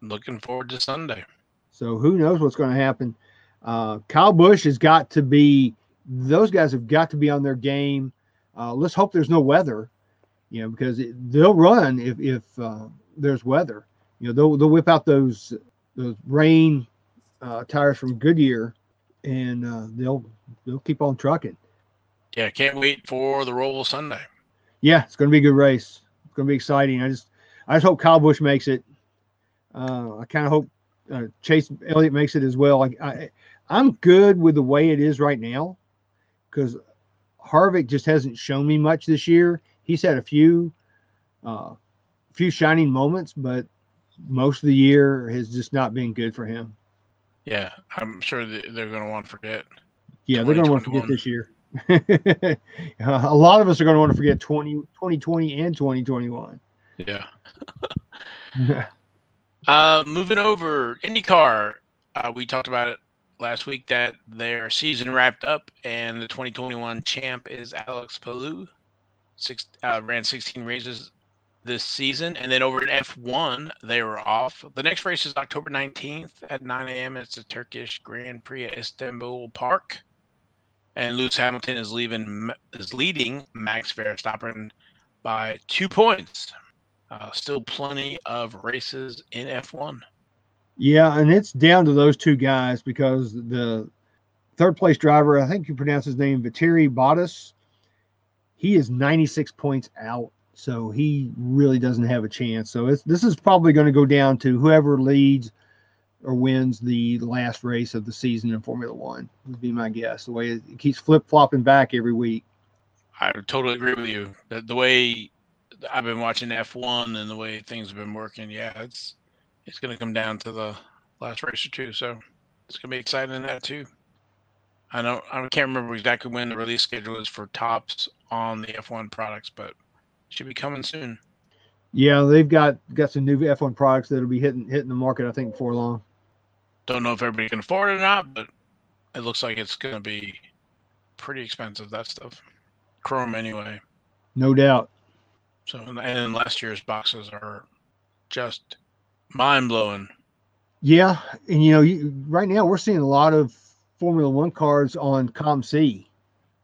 Looking forward to Sunday. So who knows what's going to happen? Uh, Kyle Busch has got to be, those guys have got to be on their game. Uh, let's hope there's no weather, you know, because it, they'll run if, if uh, there's weather. You know, they'll, they'll whip out those, those rain uh, tires from Goodyear and uh, they'll they'll keep on trucking. Yeah, can't wait for the Roval Sunday. Yeah, it's going to be a good race. It's going to be exciting. I just I just hope Kyle Busch makes it. Uh, I kind of hope uh, Chase Elliott makes it as well. I, I I'm good with the way it is right now because Harvick just hasn't shown me much this year. He's had a few uh, few shining moments, but most of the year has just not been good for him. Yeah, I'm sure they're going to want to forget. Yeah, they're going to want to forget this year. a lot of us are going to want to forget 20, 2020 and 2021. Yeah. uh, moving over, IndyCar. Uh, we talked about it last week that their season wrapped up and the 2021 champ is Alex Palou. Six uh, ran 16 races this season. And then over at F1, they were off. The next race is October 19th at 9 a.m. It's the Turkish Grand Prix at Istanbul Park. And Lewis Hamilton is leaving is leading Max Verstappen by two points. Uh, still plenty of races in F1. Yeah, and it's down to those two guys because the third place driver, I think you pronounce his name, Valtteri Bottas, he is 96 points out. So he really doesn't have a chance. So this is probably going to go down to whoever leads or wins the last race of the season in Formula One, would be my guess. The way it keeps flip flopping back every week. I totally agree with you. The, the way I've been watching F1 and the way things have been working, yeah, it's it's going to come down to the last race or two. So it's going to be exciting in that too. I know I can't remember exactly when the release schedule is for Topps on the F1 products, but should be coming soon. Yeah, they've got got some new F1 products that'll be hitting hitting the market. I think before long. Don't know if everybody can afford it or not, but it looks like it's going to be pretty expensive. That stuff, Chrome anyway. No doubt. So, and last year's boxes are just mind blowing. Yeah, and you know, you, right now we're seeing a lot of Formula One cars on COMC.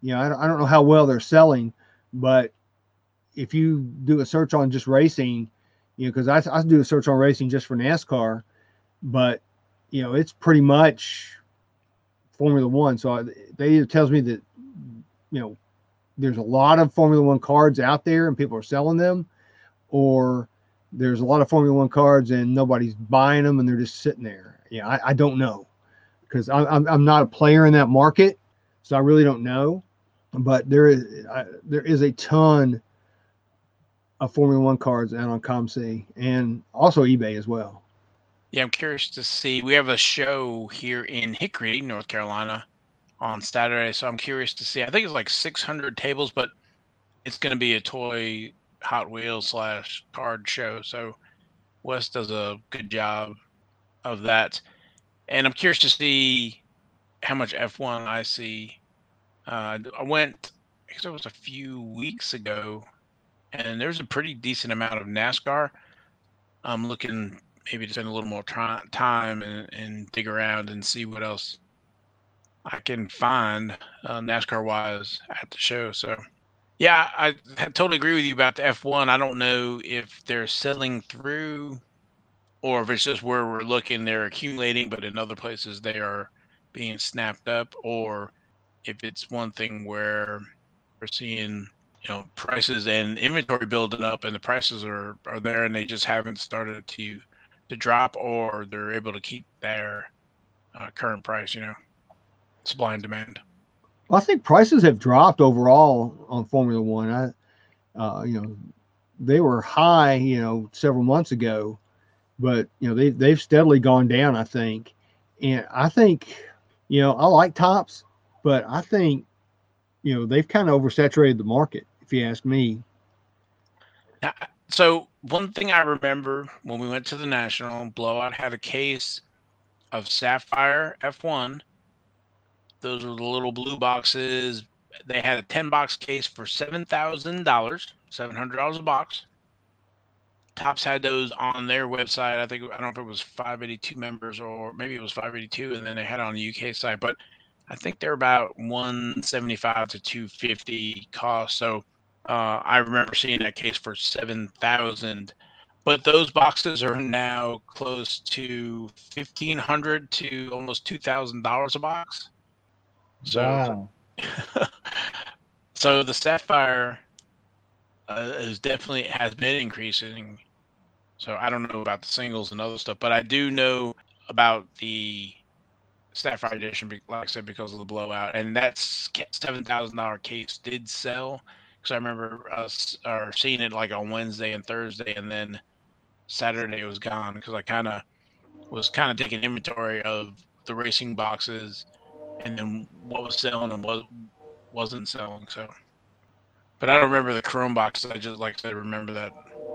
You know, I don't, I don't know how well they're selling, but if you do a search on just racing, you know, because I, I do a search on racing just for NASCAR, but you know, it's pretty much Formula One. So they either tells me that you know there's a lot of Formula One cards out there and people are selling them, or there's a lot of Formula One cards and nobody's buying them and they're just sitting there. Yeah, I, I don't know because I'm I'm not a player in that market, so I really don't know. But there is I, there is a ton of Formula One cards out on COMC and also eBay as well. Yeah, I'm curious to see. We have a show here in Hickory, North Carolina, on Saturday, so I'm curious to see. I think it's like 600 tables, but it's going to be a toy Hot Wheels slash card show. So Wes does a good job of that, and I'm curious to see how much F1 I see. Uh, I went, I guess it was a few weeks ago and there's a pretty decent amount of NASCAR. I'm looking maybe to spend a little more time and, and dig around and see what else I can find uh, NASCAR wise at the show. So, yeah, I, totally agree with you about the F1. I don't know if they're selling through or if it's just where we're looking, they're accumulating, but in other places they are being snapped up, or if it's one thing where we're seeing you know prices and inventory building up and the prices are are there and they just haven't started to to drop or they're able to keep their uh, current price you know supply and demand well, i think prices have dropped overall on formula one i uh, you know they were high you know several months ago but you know they, they've steadily gone down i think and i think you know i like Topps but i think you know they've kind of oversaturated the market if you ask me. So one thing I remember when we went to the national blowout had a case of Sapphire F1. Those were the little blue boxes. They had a 10 box case for $7,000, $700 a box. Topps had those on their website. I think I don't know if it was 582 members or maybe it was 582, and then they had it on the UK site. But I think they're about 175 to 250 cost. So uh, I remember seeing that case for seven thousand, but those boxes are now close to fifteen hundred to almost two thousand dollars a box. So, wow. so the Sapphire uh, is definitely has been increasing. So I don't know about the singles and other stuff, but I do know about the Sapphire edition, like I said, because of the blowout, and that seven thousand dollar case did sell because I remember us or seeing it like on Wednesday and Thursday, and then Saturday it was gone because I kind of was kind of taking inventory of the racing boxes and then what was selling and what wasn't selling. So, but I don't remember the Chrome box. I just like said, remember that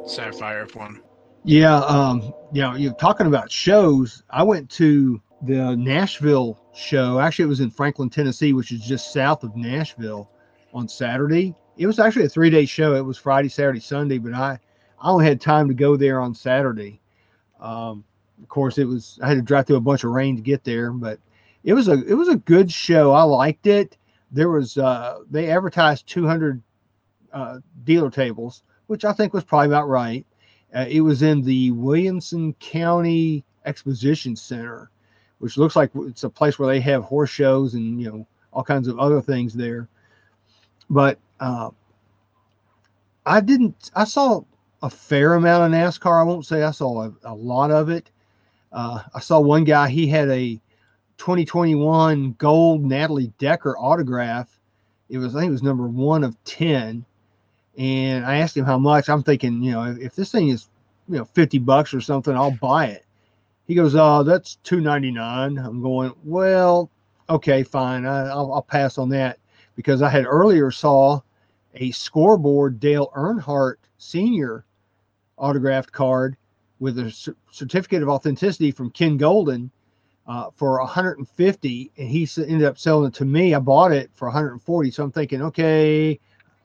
Sapphire one. Yeah, um, you know, you're talking about shows. I went to the Nashville show. Actually, it was in Franklin, Tennessee, which is just south of Nashville on Saturday it was actually a three day show. It was Friday, Saturday, Sunday, but I I only had time to go there on Saturday. Um, of course, it was I had to drive through a bunch of rain to get there, but it was a it was a good show. I liked it. There was uh, they advertised 200 uh, dealer tables, which I think was probably about right. Uh, it was in the Williamson County Exposition Center, which looks like it's a place where they have horse shows and you know all kinds of other things there. But uh, I didn't. I saw a fair amount of NASCAR. I won't say I saw a, a lot of it. Uh, I saw one guy. He had a 2021 gold Natalie Decker autograph. It was I think it was number one of ten, and I asked him how much. I'm thinking, you know, if, if this thing is you know 50 bucks or something, I'll buy it. He goes, "Oh, that's 2.99." I'm going, "Well, okay, fine. I, I'll, I'll pass on that because I had earlier saw a scoreboard Dale Earnhardt Senior autographed card with a certificate of authenticity from Ken Golden uh, for 150, and he ended up selling it to me. I bought it for 140. So I'm thinking, okay,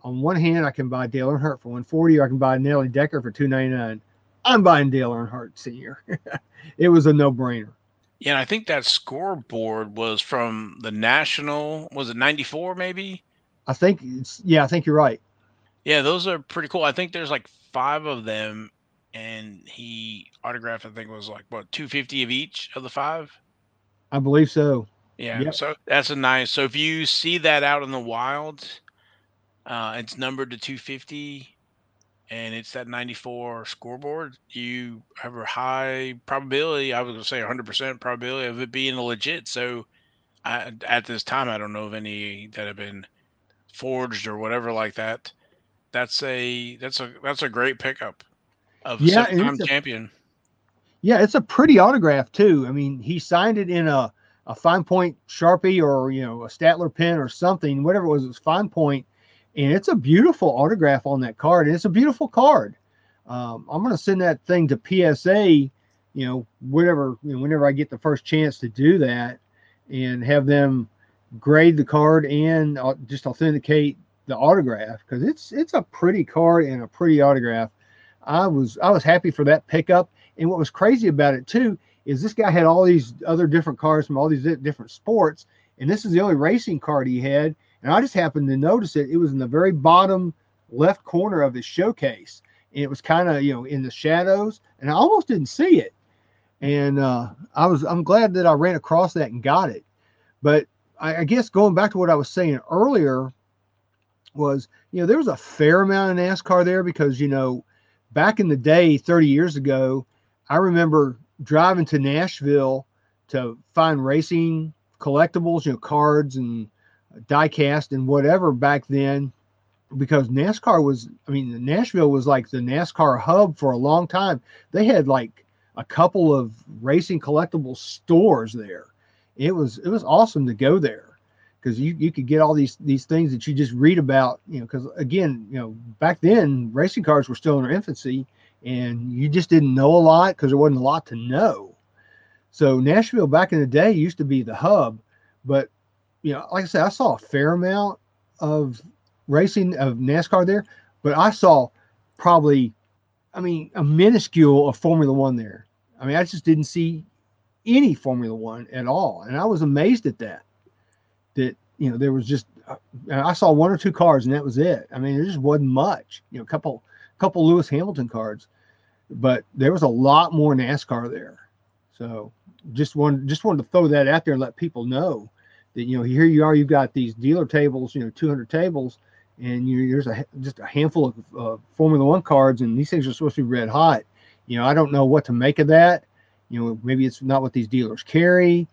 on one hand, I can buy Dale Earnhardt for 140, or I can buy Nelly Decker for 299. I'm buying Dale Earnhardt Senior. it was a no-brainer. Yeah, and I think that scoreboard was from the national. Was it '94 maybe? I think it's yeah, I think you're right. Yeah, those are pretty cool. I think there's like five of them, and he autographed. I think it was like what 250 of each of the five. I believe so. Yeah, Yep. so that's a nice. So if you see that out in the wild, uh, it's numbered to 250, and it's that 94 scoreboard. You have a high probability. I was gonna say 100% probability of it being a legit. So I, at this time, I don't know of any that have been forged or whatever like that. That's a that's a that's a great pickup of a Yeah, seven-time champion. Yeah, it's a pretty autograph too. I mean, he signed it in a a fine point sharpie or you know a Statler pen or something, whatever it was. It was fine point, and it's a beautiful autograph on that card, and it's a beautiful card. Um, I'm gonna send that thing to PSA, you know, whatever, you know, whenever I get the first chance to do that, and have them grade the card and uh, just authenticate the autograph because it's it's a pretty card and a pretty autograph. I was I was happy for that pickup. And what was crazy about it too is this guy had all these other different cars from all these different sports, and this is the only racing card he had. And I just happened to notice it. It was in the very bottom left corner of his showcase, and it was kind of you know in the shadows, and I almost didn't see it. And uh, I was I'm glad that I ran across that and got it. But I, I guess going back to what I was saying earlier was you know there was a fair amount of NASCAR there because you know back in the day 30 years ago I remember driving to Nashville to find racing collectibles, you know, cards and diecast and whatever back then, because NASCAR was, I mean, Nashville was like the NASCAR hub for a long time. They had like a couple of racing collectible stores there. It was it was awesome to go there because you you could get all these these things that you just read about, you know, because again, you know, back then racing cars were still in their infancy and you just didn't know a lot because there wasn't a lot to know. So Nashville back in the day used to be the hub, but you know, like I said, I saw a fair amount of racing of NASCAR there, but I saw probably, I mean, a minuscule of Formula One there. I mean, I just didn't see any Formula One at all, and I was amazed at that. That you know, there was just uh, I saw one or two cars, and that was it. I mean, there just wasn't much. You know, a couple couple Lewis Hamilton cards, but there was a lot more NASCAR there. So just wanted just wanted to throw that out there and let people know that you know here you are, you've got these dealer tables, you know, 200 tables, and you there's a just a handful of uh, Formula One cards, and these things are supposed to be red hot. You know, I don't know what to make of that. You know, maybe it's not what these dealers carry.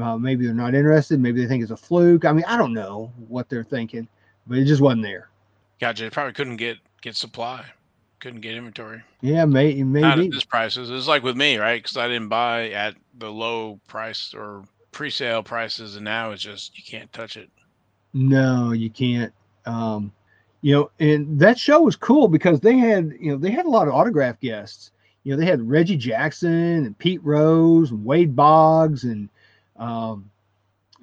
Uh, maybe they're not interested. Maybe they think it's a fluke. I mean, I don't know what they're thinking, but it just wasn't there. Gotcha. They probably couldn't get get supply, couldn't get inventory. Yeah, maybe Not maybe. at this prices. It's like with me, right? Because I didn't buy at the low price or pre-sale prices, and now it's just you can't touch it. No, you can't. Um, you know, and that show was cool because they had, you know, they had a lot of autograph guests. You know, they had Reggie Jackson and Pete Rose and Wade Boggs and um,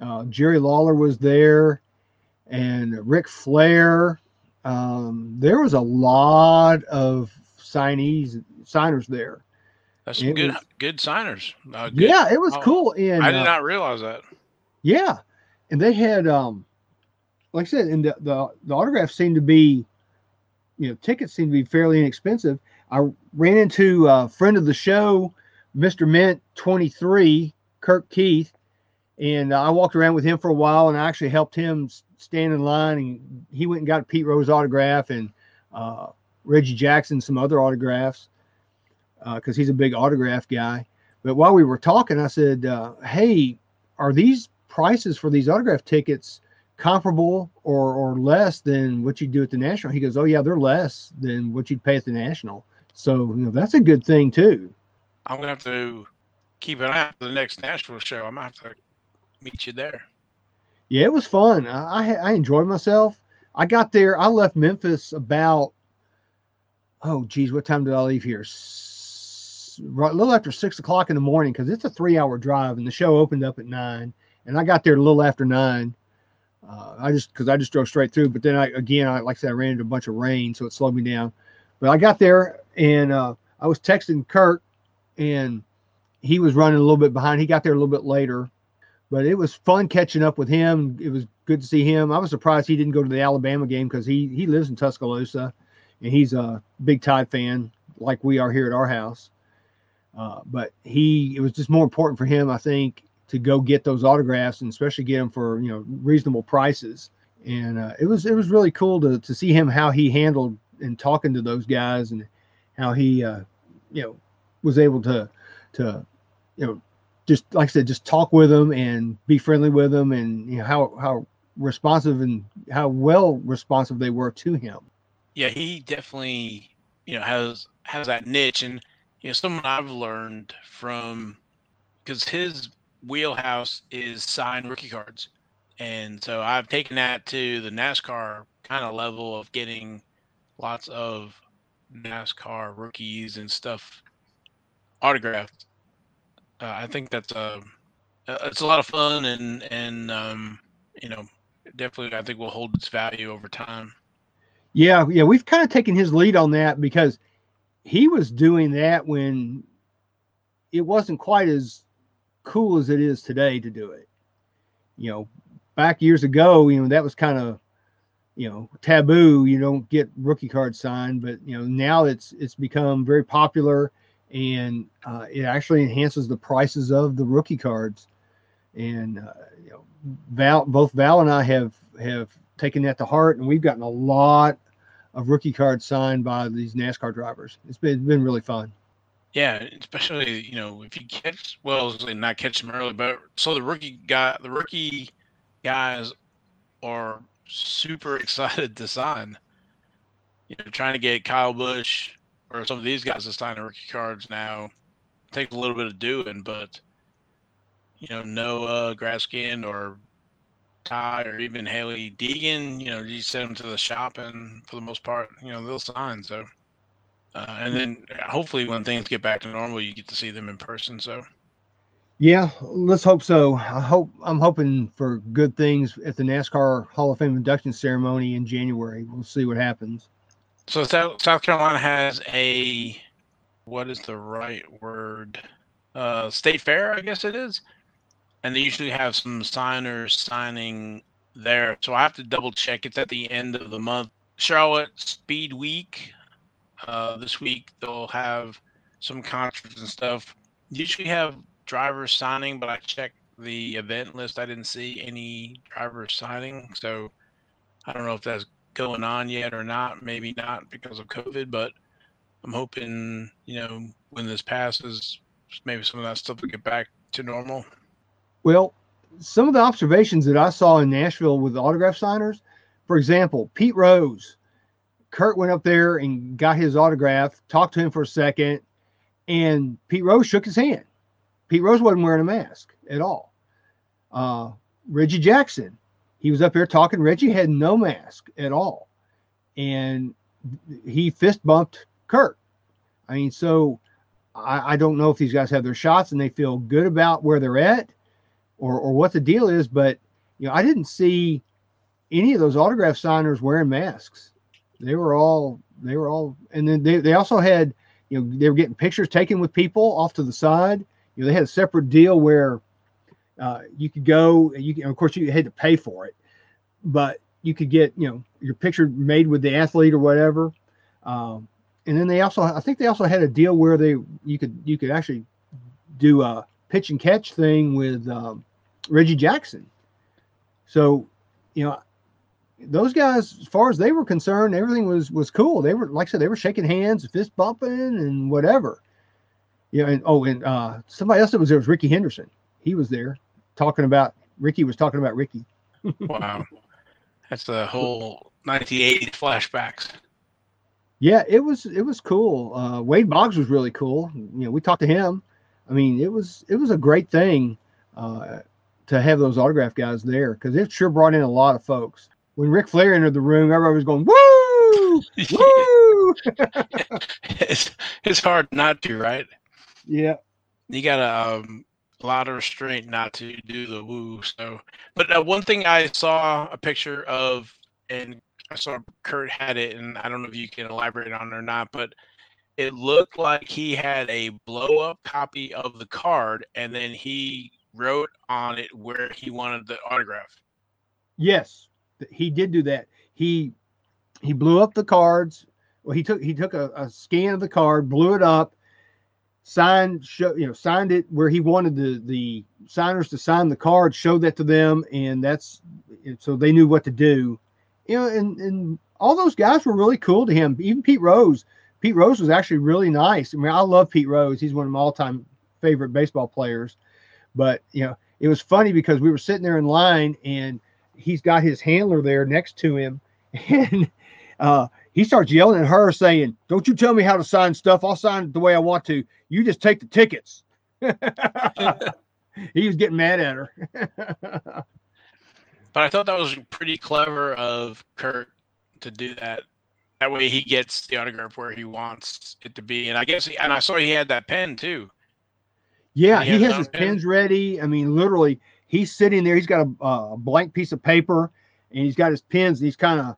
uh, Jerry Lawler was there and Ric Flair. Um, there was a lot of signees signers there. That's some good was, good signers. Uh, good, yeah, it was oh, cool. And I did uh, not realize that. Yeah, and they had um, like I said, and the the, the autographs seemed to be, you know, tickets seemed to be fairly inexpensive. I ran into a friend of the show, Mr. Mint twenty three, Kirk Keith, and I walked around with him for a while, and I actually helped him stand in line, and he went and got Pete Rose autograph and uh, Reggie Jackson some other autographs because uh, he's a big autograph guy. But while we were talking, I said, uh, "Hey, are these prices for these autograph tickets comparable or or less than what you do at the national?" He goes, "Oh yeah, they're less than what you'd pay at the national." So you know that's a good thing too. I'm gonna have to keep an eye out for the next Nashville show. I might have to meet you there. Yeah, it was fun. I I enjoyed myself. I got there. I left Memphis about oh geez, what time did I leave here? right, a little after six o'clock in the morning because it's a three hour drive and the show opened up at nine and I got there a little after nine. Uh, I just because I just drove straight through, but then I again, I like I said, I ran into a bunch of rain, so it slowed me down. But I got there and uh, I was texting Kurt, and he was running a little bit behind. He got there a little bit later, but it was fun catching up with him. It was good to see him. I was surprised he didn't go to the Alabama game because he he lives in Tuscaloosa, and he's a big Tide fan like we are here at our house. Uh, but he, it was just more important for him, I think, to go get those autographs and especially get them for you know reasonable prices. And uh, it was it was really cool to to see him how he handled and talking to those guys and how he uh, you know was able to to you know just like I said just talk with them and be friendly with them and you know how how responsive and how well responsive they were to him. Yeah, he definitely you know has has that niche and you know, someone I've learned from because his wheelhouse is signed rookie cards. And so I've taken that to the NASCAR kind of level of getting lots of NASCAR rookies and stuff autographed. Uh, I think that's a uh, it's a lot of fun and and um, you know definitely I think will hold its value over time. Yeah, yeah, we've kind of taken his lead on that because he was doing that when it wasn't quite as cool as it is today to do it. You know, back years ago, you know, that was kind of, you know, taboo. You don't get rookie cards signed, but you know, now it's it's become very popular, and uh, it actually enhances the prices of the rookie cards. And uh, you know, Val, both Val and I have have taken that to heart, and we've gotten a lot of rookie cards signed by these NASCAR drivers. It's been been really fun. Yeah, especially you know if you catch well, not catch them early, but so the rookie guy, the rookie guys are super excited to sign. You know, trying to get Kyle Busch or some of these guys to sign rookie cards now takes a little bit of doing, but you know, Noah Gragson or Ty or even Hailie Deegan, you know, you send them to the shop and for the most part, you know, they'll sign. So, uh, and then hopefully when things get back to normal, you get to see them in person. So, yeah, let's hope so. I hope I'm hoping for good things at the NASCAR Hall of Fame induction ceremony in January. We'll see what happens. So South, South Carolina has a what is the right word? Uh, state fair, I guess it is and they usually have some signers signing there. So I have to double check. It's at the end of the month. Charlotte Speed Week. Uh, this week they'll have some concerts and stuff. Usually have drivers signing, but I checked the event list. I didn't see any drivers signing. So I don't know if that's going on yet or not. Maybe not because of COVID, but I'm hoping, you know, when this passes, maybe some of that stuff will get back to normal. Well, some of the observations that I saw in Nashville with autograph signers, for example, Pete Rose, Kurt went up there and got his autograph, talked to him for a second, and Pete Rose shook his hand. Pete Rose wasn't wearing a mask at all. Uh, Reggie Jackson, he was up there talking. Reggie had no mask at all. And he fist bumped Kurt. I mean, so I, I don't know if these guys have their shots and they feel good about where they're at or or what the deal is, but you know, I didn't see any of those autograph signers wearing masks. They were all they were all, and then they, they also had, you know, they were getting pictures taken with people off to the side. You know, they had a separate deal where uh, you could go, you can, of course, you had to pay for it, but you could get, you know, your picture made with the athlete or whatever. Um, and then they also, I think they also had a deal where they, you could, you could actually do a pitch and catch thing with um, Reggie Jackson. So, you know, those guys, as far as they were concerned, everything was was cool. They were, like I said, they were shaking hands, fist bumping, and whatever. You know, and oh, and uh, somebody else that was there was Rickey Henderson. He was there talking about Ricky was talking about Ricky. wow, that's the whole 1980 flashbacks. Yeah, it was it was cool. Uh, Wade Boggs was really cool. You know, we talked to him. I mean, it was it was a great thing uh, to have those autograph guys there because it sure brought in a lot of folks. When Ric Flair entered the room, everybody was going woo, woo. it's it's hard not to, right? Yeah, you got a lot of restraint not to do the woo. So, but uh, one thing I saw a picture of, and I saw Kurt had it, and I don't know if you can elaborate on it or not, but it looked like he had a blow up copy of the card, and then he wrote on it where he wanted the autograph. Yes, he did do that. He he blew up the cards. Well, he took he took a, a scan of the card, blew it up, signed show you know signed it where he wanted the the signers to sign the card, showed that to them, and that's so they knew what to do. You know, and and all those guys were really cool to him. Even Pete Rose. Pete Rose was actually really nice. I mean, I love Pete Rose. He's one of my all-time favorite baseball players. But you know, it was funny because we were sitting there in line and he's got his handler there next to him, and uh, he starts yelling at her, saying, "Don't you tell me how to sign stuff. I'll sign it the way I want to. You just take the tickets." he was getting mad at her. but I thought that was pretty clever of Kurt to do that. That way he gets the autograph where he wants it to be. And I guess, he, and I saw he had that pen too. Yeah, he, he has his pen. pens ready. I mean, literally, he's sitting there. He's got a, a blank piece of paper, and he's got his pens. And he's kind of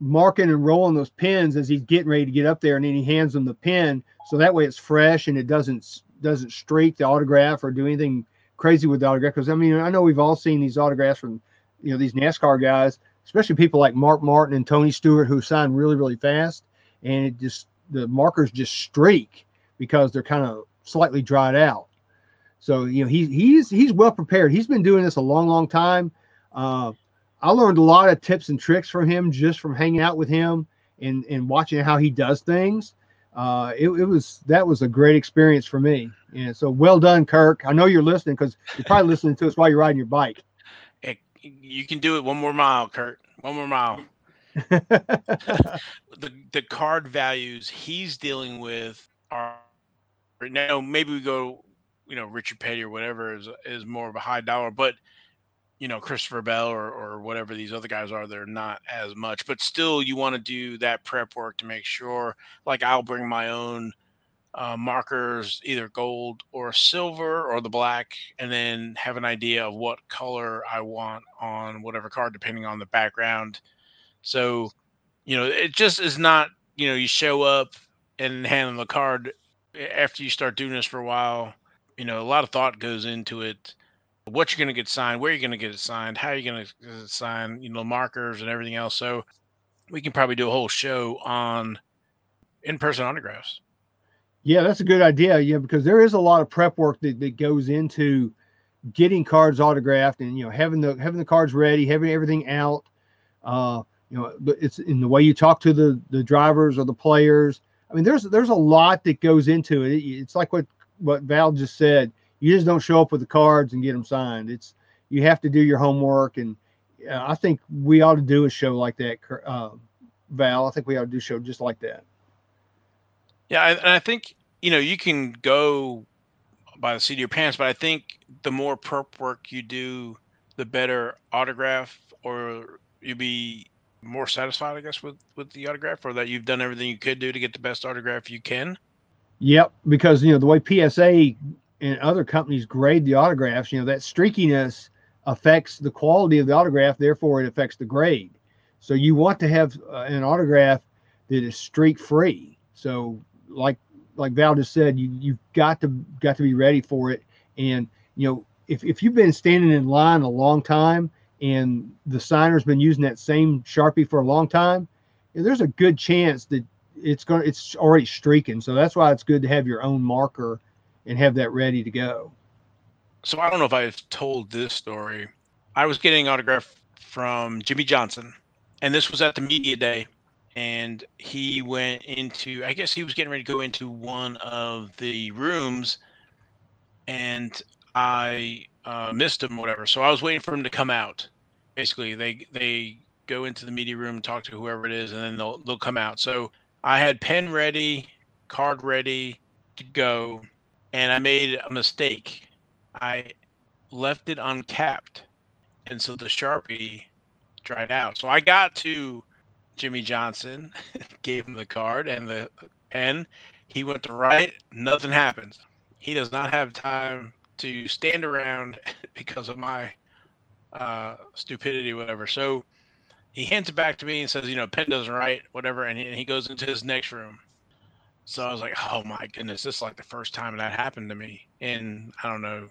marking and rolling those pins as he's getting ready to get up there, and then he hands them the pen, so that way it's fresh and it doesn't doesn't streak the autograph or do anything crazy with the autograph. Because I mean, I know we've all seen these autographs from you know these NASCAR guys, especially people like Mark Martin and Tony Stewart who sign really really fast, and it just the markers just streak because they're kind of slightly dried out. So you know he he's he's well prepared. He's been doing this a long, long time. Uh, I learned a lot of tips and tricks from him just from hanging out with him and and watching how he does things. Uh, it, it was that was a great experience for me. And so well done, Kirk. I know you're listening because you're probably listening to us while you're riding your bike. You can do it one more mile, Kurt. One more mile. the the card values he's dealing with are now maybe we go you know Richard Petty or whatever is is more of a high dollar, but you know Christopher Bell or or whatever these other guys are, they're not as much. But still, you want to do that prep work to make sure. Like I'll bring my own uh, markers, either gold or silver or the black, and then have an idea of what color I want on whatever card, depending on the background. So, you know, it just is not. You know, you show up and hand them the card after you start doing this for a while you know, a lot of thought goes into it. What you're going to get signed, where you're going to get it signed, how you're going to sign, you know, markers and everything else. So we can probably do a whole show on in-person autographs. Yeah, that's a good idea. Yeah, because there is a lot of prep work that, that goes into getting cards autographed and you know having the having the cards ready, having everything out. Uh, you know, but it's in the way you talk to the the drivers or the players. I mean, there's there's a lot that goes into it. It's like what what Val just said. You just don't show up with the cards and get them signed. It's you have to do your homework, and uh, I think we ought to do a show like that, uh, Val. I think we ought to do a show just like that. Yeah, and I think you know you can go by the seat of your pants, but I think the more prep work you do, the better autograph, or you'll be more satisfied, I guess, with with the autograph, or that you've done everything you could do to get the best autograph you can. Yep, because you know the way PSA and other companies grade the autographs, you know that streakiness affects the quality of the autograph, therefore it affects the grade. So you want to have uh, an autograph that is streak free. So like like Val just said, you you've got to got to be ready for it. And you know, if if you've been standing in line a long time and the signer's been using that same sharpie for a long time, there's a good chance that it's going to it's already streaking. So that's why it's good to have your own marker and have that ready to go. So I don't know if I've told this story. I was getting autograph from Jimmie Johnson, and this was at the media day. And he went into, I guess he was getting ready to go into one of the rooms, and I uh, missed him, whatever. So I was waiting for him to come out. Basically, they they go into the media room, talk to whoever it is, and then they'll they'll come out. So I had pen ready, card ready to go, and I made a mistake. I left it uncapped, and so the sharpie dried out. So I got to Jimmie Johnson, gave him the card and the pen. He went to write. Nothing happens. He does not have time to stand around because of my uh, stupidity, whatever. So he hands it back to me and says, you know, pen doesn't write, whatever, and he, and he goes into his next room. So I was like, oh my goodness, this is like the first time that happened to me in I don't know,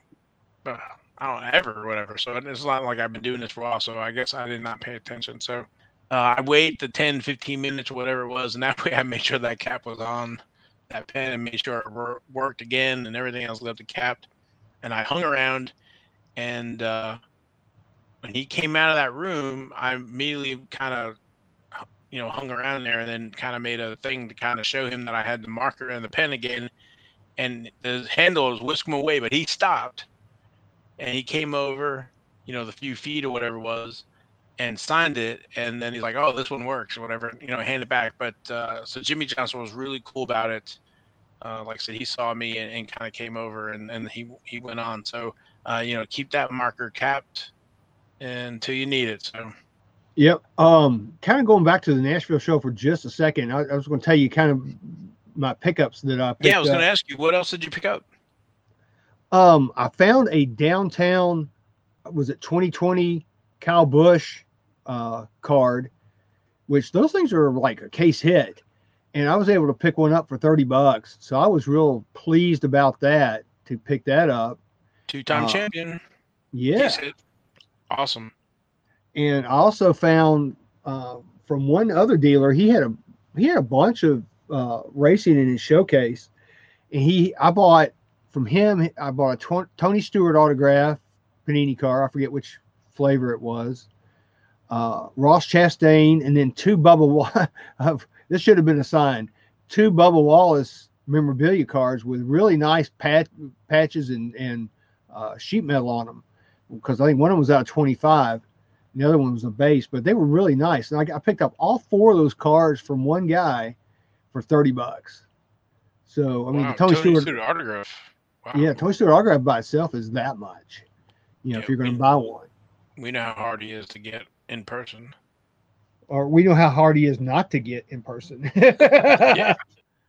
uh, I don't ever whatever. So it's not like I've been doing this for a while. So I guess I did not pay attention. So uh, I wait the 10, 15 minutes whatever it was, and that way I made sure that cap was on that pen and made sure it worked again and everything else left it capped. And I hung around, and uh, when he came out of that room, I immediately kind of, you know, hung around there and then kind of made a thing to kind of show him that I had the marker and the pen again. And the handle was whisk him away, but he stopped and he came over, you know, the few feet or whatever it was, and signed it. And then he's like, "Oh, this one works," or whatever, you know, hand it back. But uh, so Jimmie Johnson was really cool about it. Uh, like I said, he saw me and, and kind of came over, and, and he he went on. So uh, you know, keep that marker capped until you need it. So. Yep. Um, kind of going back to the Nashville show for just a second. I, I was going to tell you kind of my pickups that I. yeah, I was going to ask you what else did you pick up? Um, I found a downtown. Was it 2020 Kyle Busch uh, card, which those things are like a case hit, and I was able to pick one up for 30 bucks. So I was real pleased about that to pick that up. Two-time uh, champion. Yeah. Awesome. And I also found uh, from one other dealer, he had a he had a bunch of uh, racing in his showcase, and he I bought from him. I bought a Tony Stewart autograph Panini car. I forget which flavor it was. Uh, Ross Chastain, and then two Bubba. this should have been assigned two Bubba Wallace memorabilia cards with really nice pat, patches and and uh, sheet metal on them because I think one of them was out of 25. The other one was a base, but they were really nice. And I, I picked up all four of those cars from one guy for 30 bucks. So, I mean, wow, Tony, Tony, Stewart, autograph. Wow. Yeah, Tony Stewart autograph by itself is that much, you know, yeah, if you're going to buy one. We know how hard he is to get in person. Or we know how hard he is not to get in person. yeah.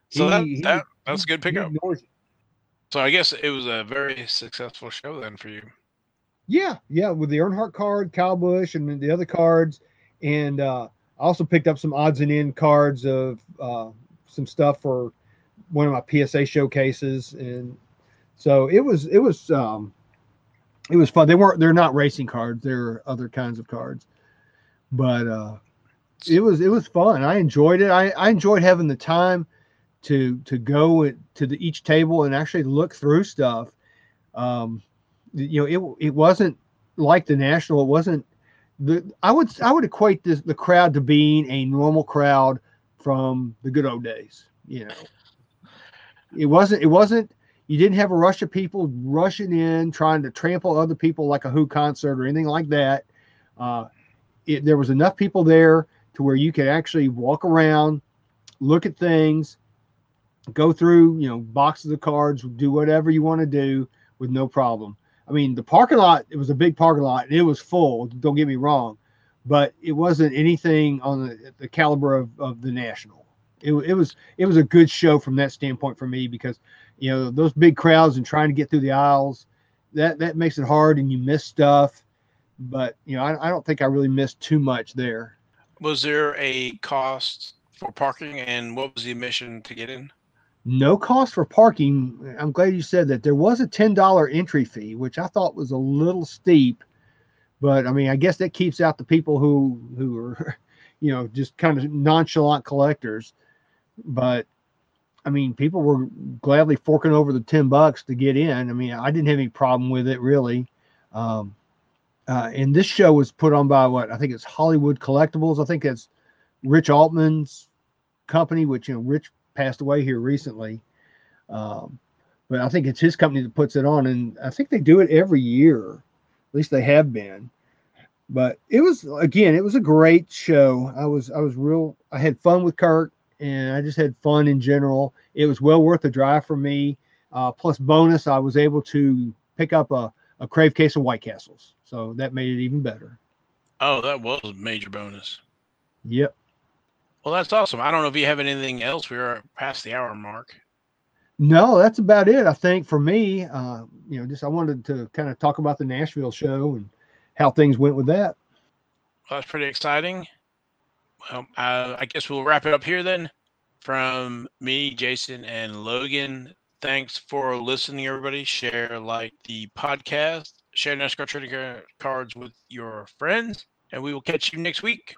So he, that, he, that, that's a good pickup. So I guess it was a very successful show then for you. Yeah, yeah, with the Earnhardt card, Kyle Busch, and the other cards, and uh, I also picked up some odds and end cards of uh, some stuff for one of my PSA showcases, and so it was it was um, it was fun. They weren't they're not racing cards; they're other kinds of cards, but uh, it was it was fun. I enjoyed it. I, I enjoyed having the time to to go to the each table and actually look through stuff. Um, you know, it it wasn't like the national. It wasn't the. I would I would equate this the crowd to being a normal crowd from the good old days. You know, it wasn't. It wasn't. You didn't have a rush of people rushing in trying to trample other people like a Who concert or anything like that. Uh, it, there was enough people there to where you could actually walk around, look at things, go through, you know, boxes of cards, do whatever you want to do with no problem. I mean, the parking lot, it was a big parking lot and it was full. Don't get me wrong, but it wasn't anything on the, the caliber of, of the national. It, it was it was a good show from that standpoint for me because you know those big crowds and trying to get through the aisles that that makes it hard and you miss stuff. But you know, I, I don't think I really missed too much there. Was there a cost for parking, and what was the admission to get in? No cost for parking. I'm glad you said that. There was a ten dollar entry fee, which I thought was a little steep, but I mean, I guess that keeps out the people who who are, you know, just kind of nonchalant collectors. But I mean, people were gladly forking over the ten bucks to get in. I mean, I didn't have any problem with it really. Um, uh, and this show was put on by what I think it's Hollywood Collectibles. I think that's Rich Altman's company, which you know Rich passed away here recently. Um, but I think it's his company that puts it on, and I think they do it every year. At least they have been. But it was again, it was a great show. I was I was real. I had fun with Kirk, and I just had fun in general. It was well worth the drive for me. Uh, plus bonus, I was able to pick up a, a crave case of White Castles, so that made it even better. Oh, that was a major bonus. Yep. Well, that's awesome. I don't know if you have anything else. We are past the hour mark. No, that's about it. I think for me, uh, you know, just I wanted to kind of talk about the Nashville show and how things went with that. Well, that's pretty exciting. Well, uh, I guess we'll wrap it up here then. From me, Jason, and Logan, thanks for listening, everybody. Share, like the podcast, share NASCAR trading cards with your friends, and we will catch you next week.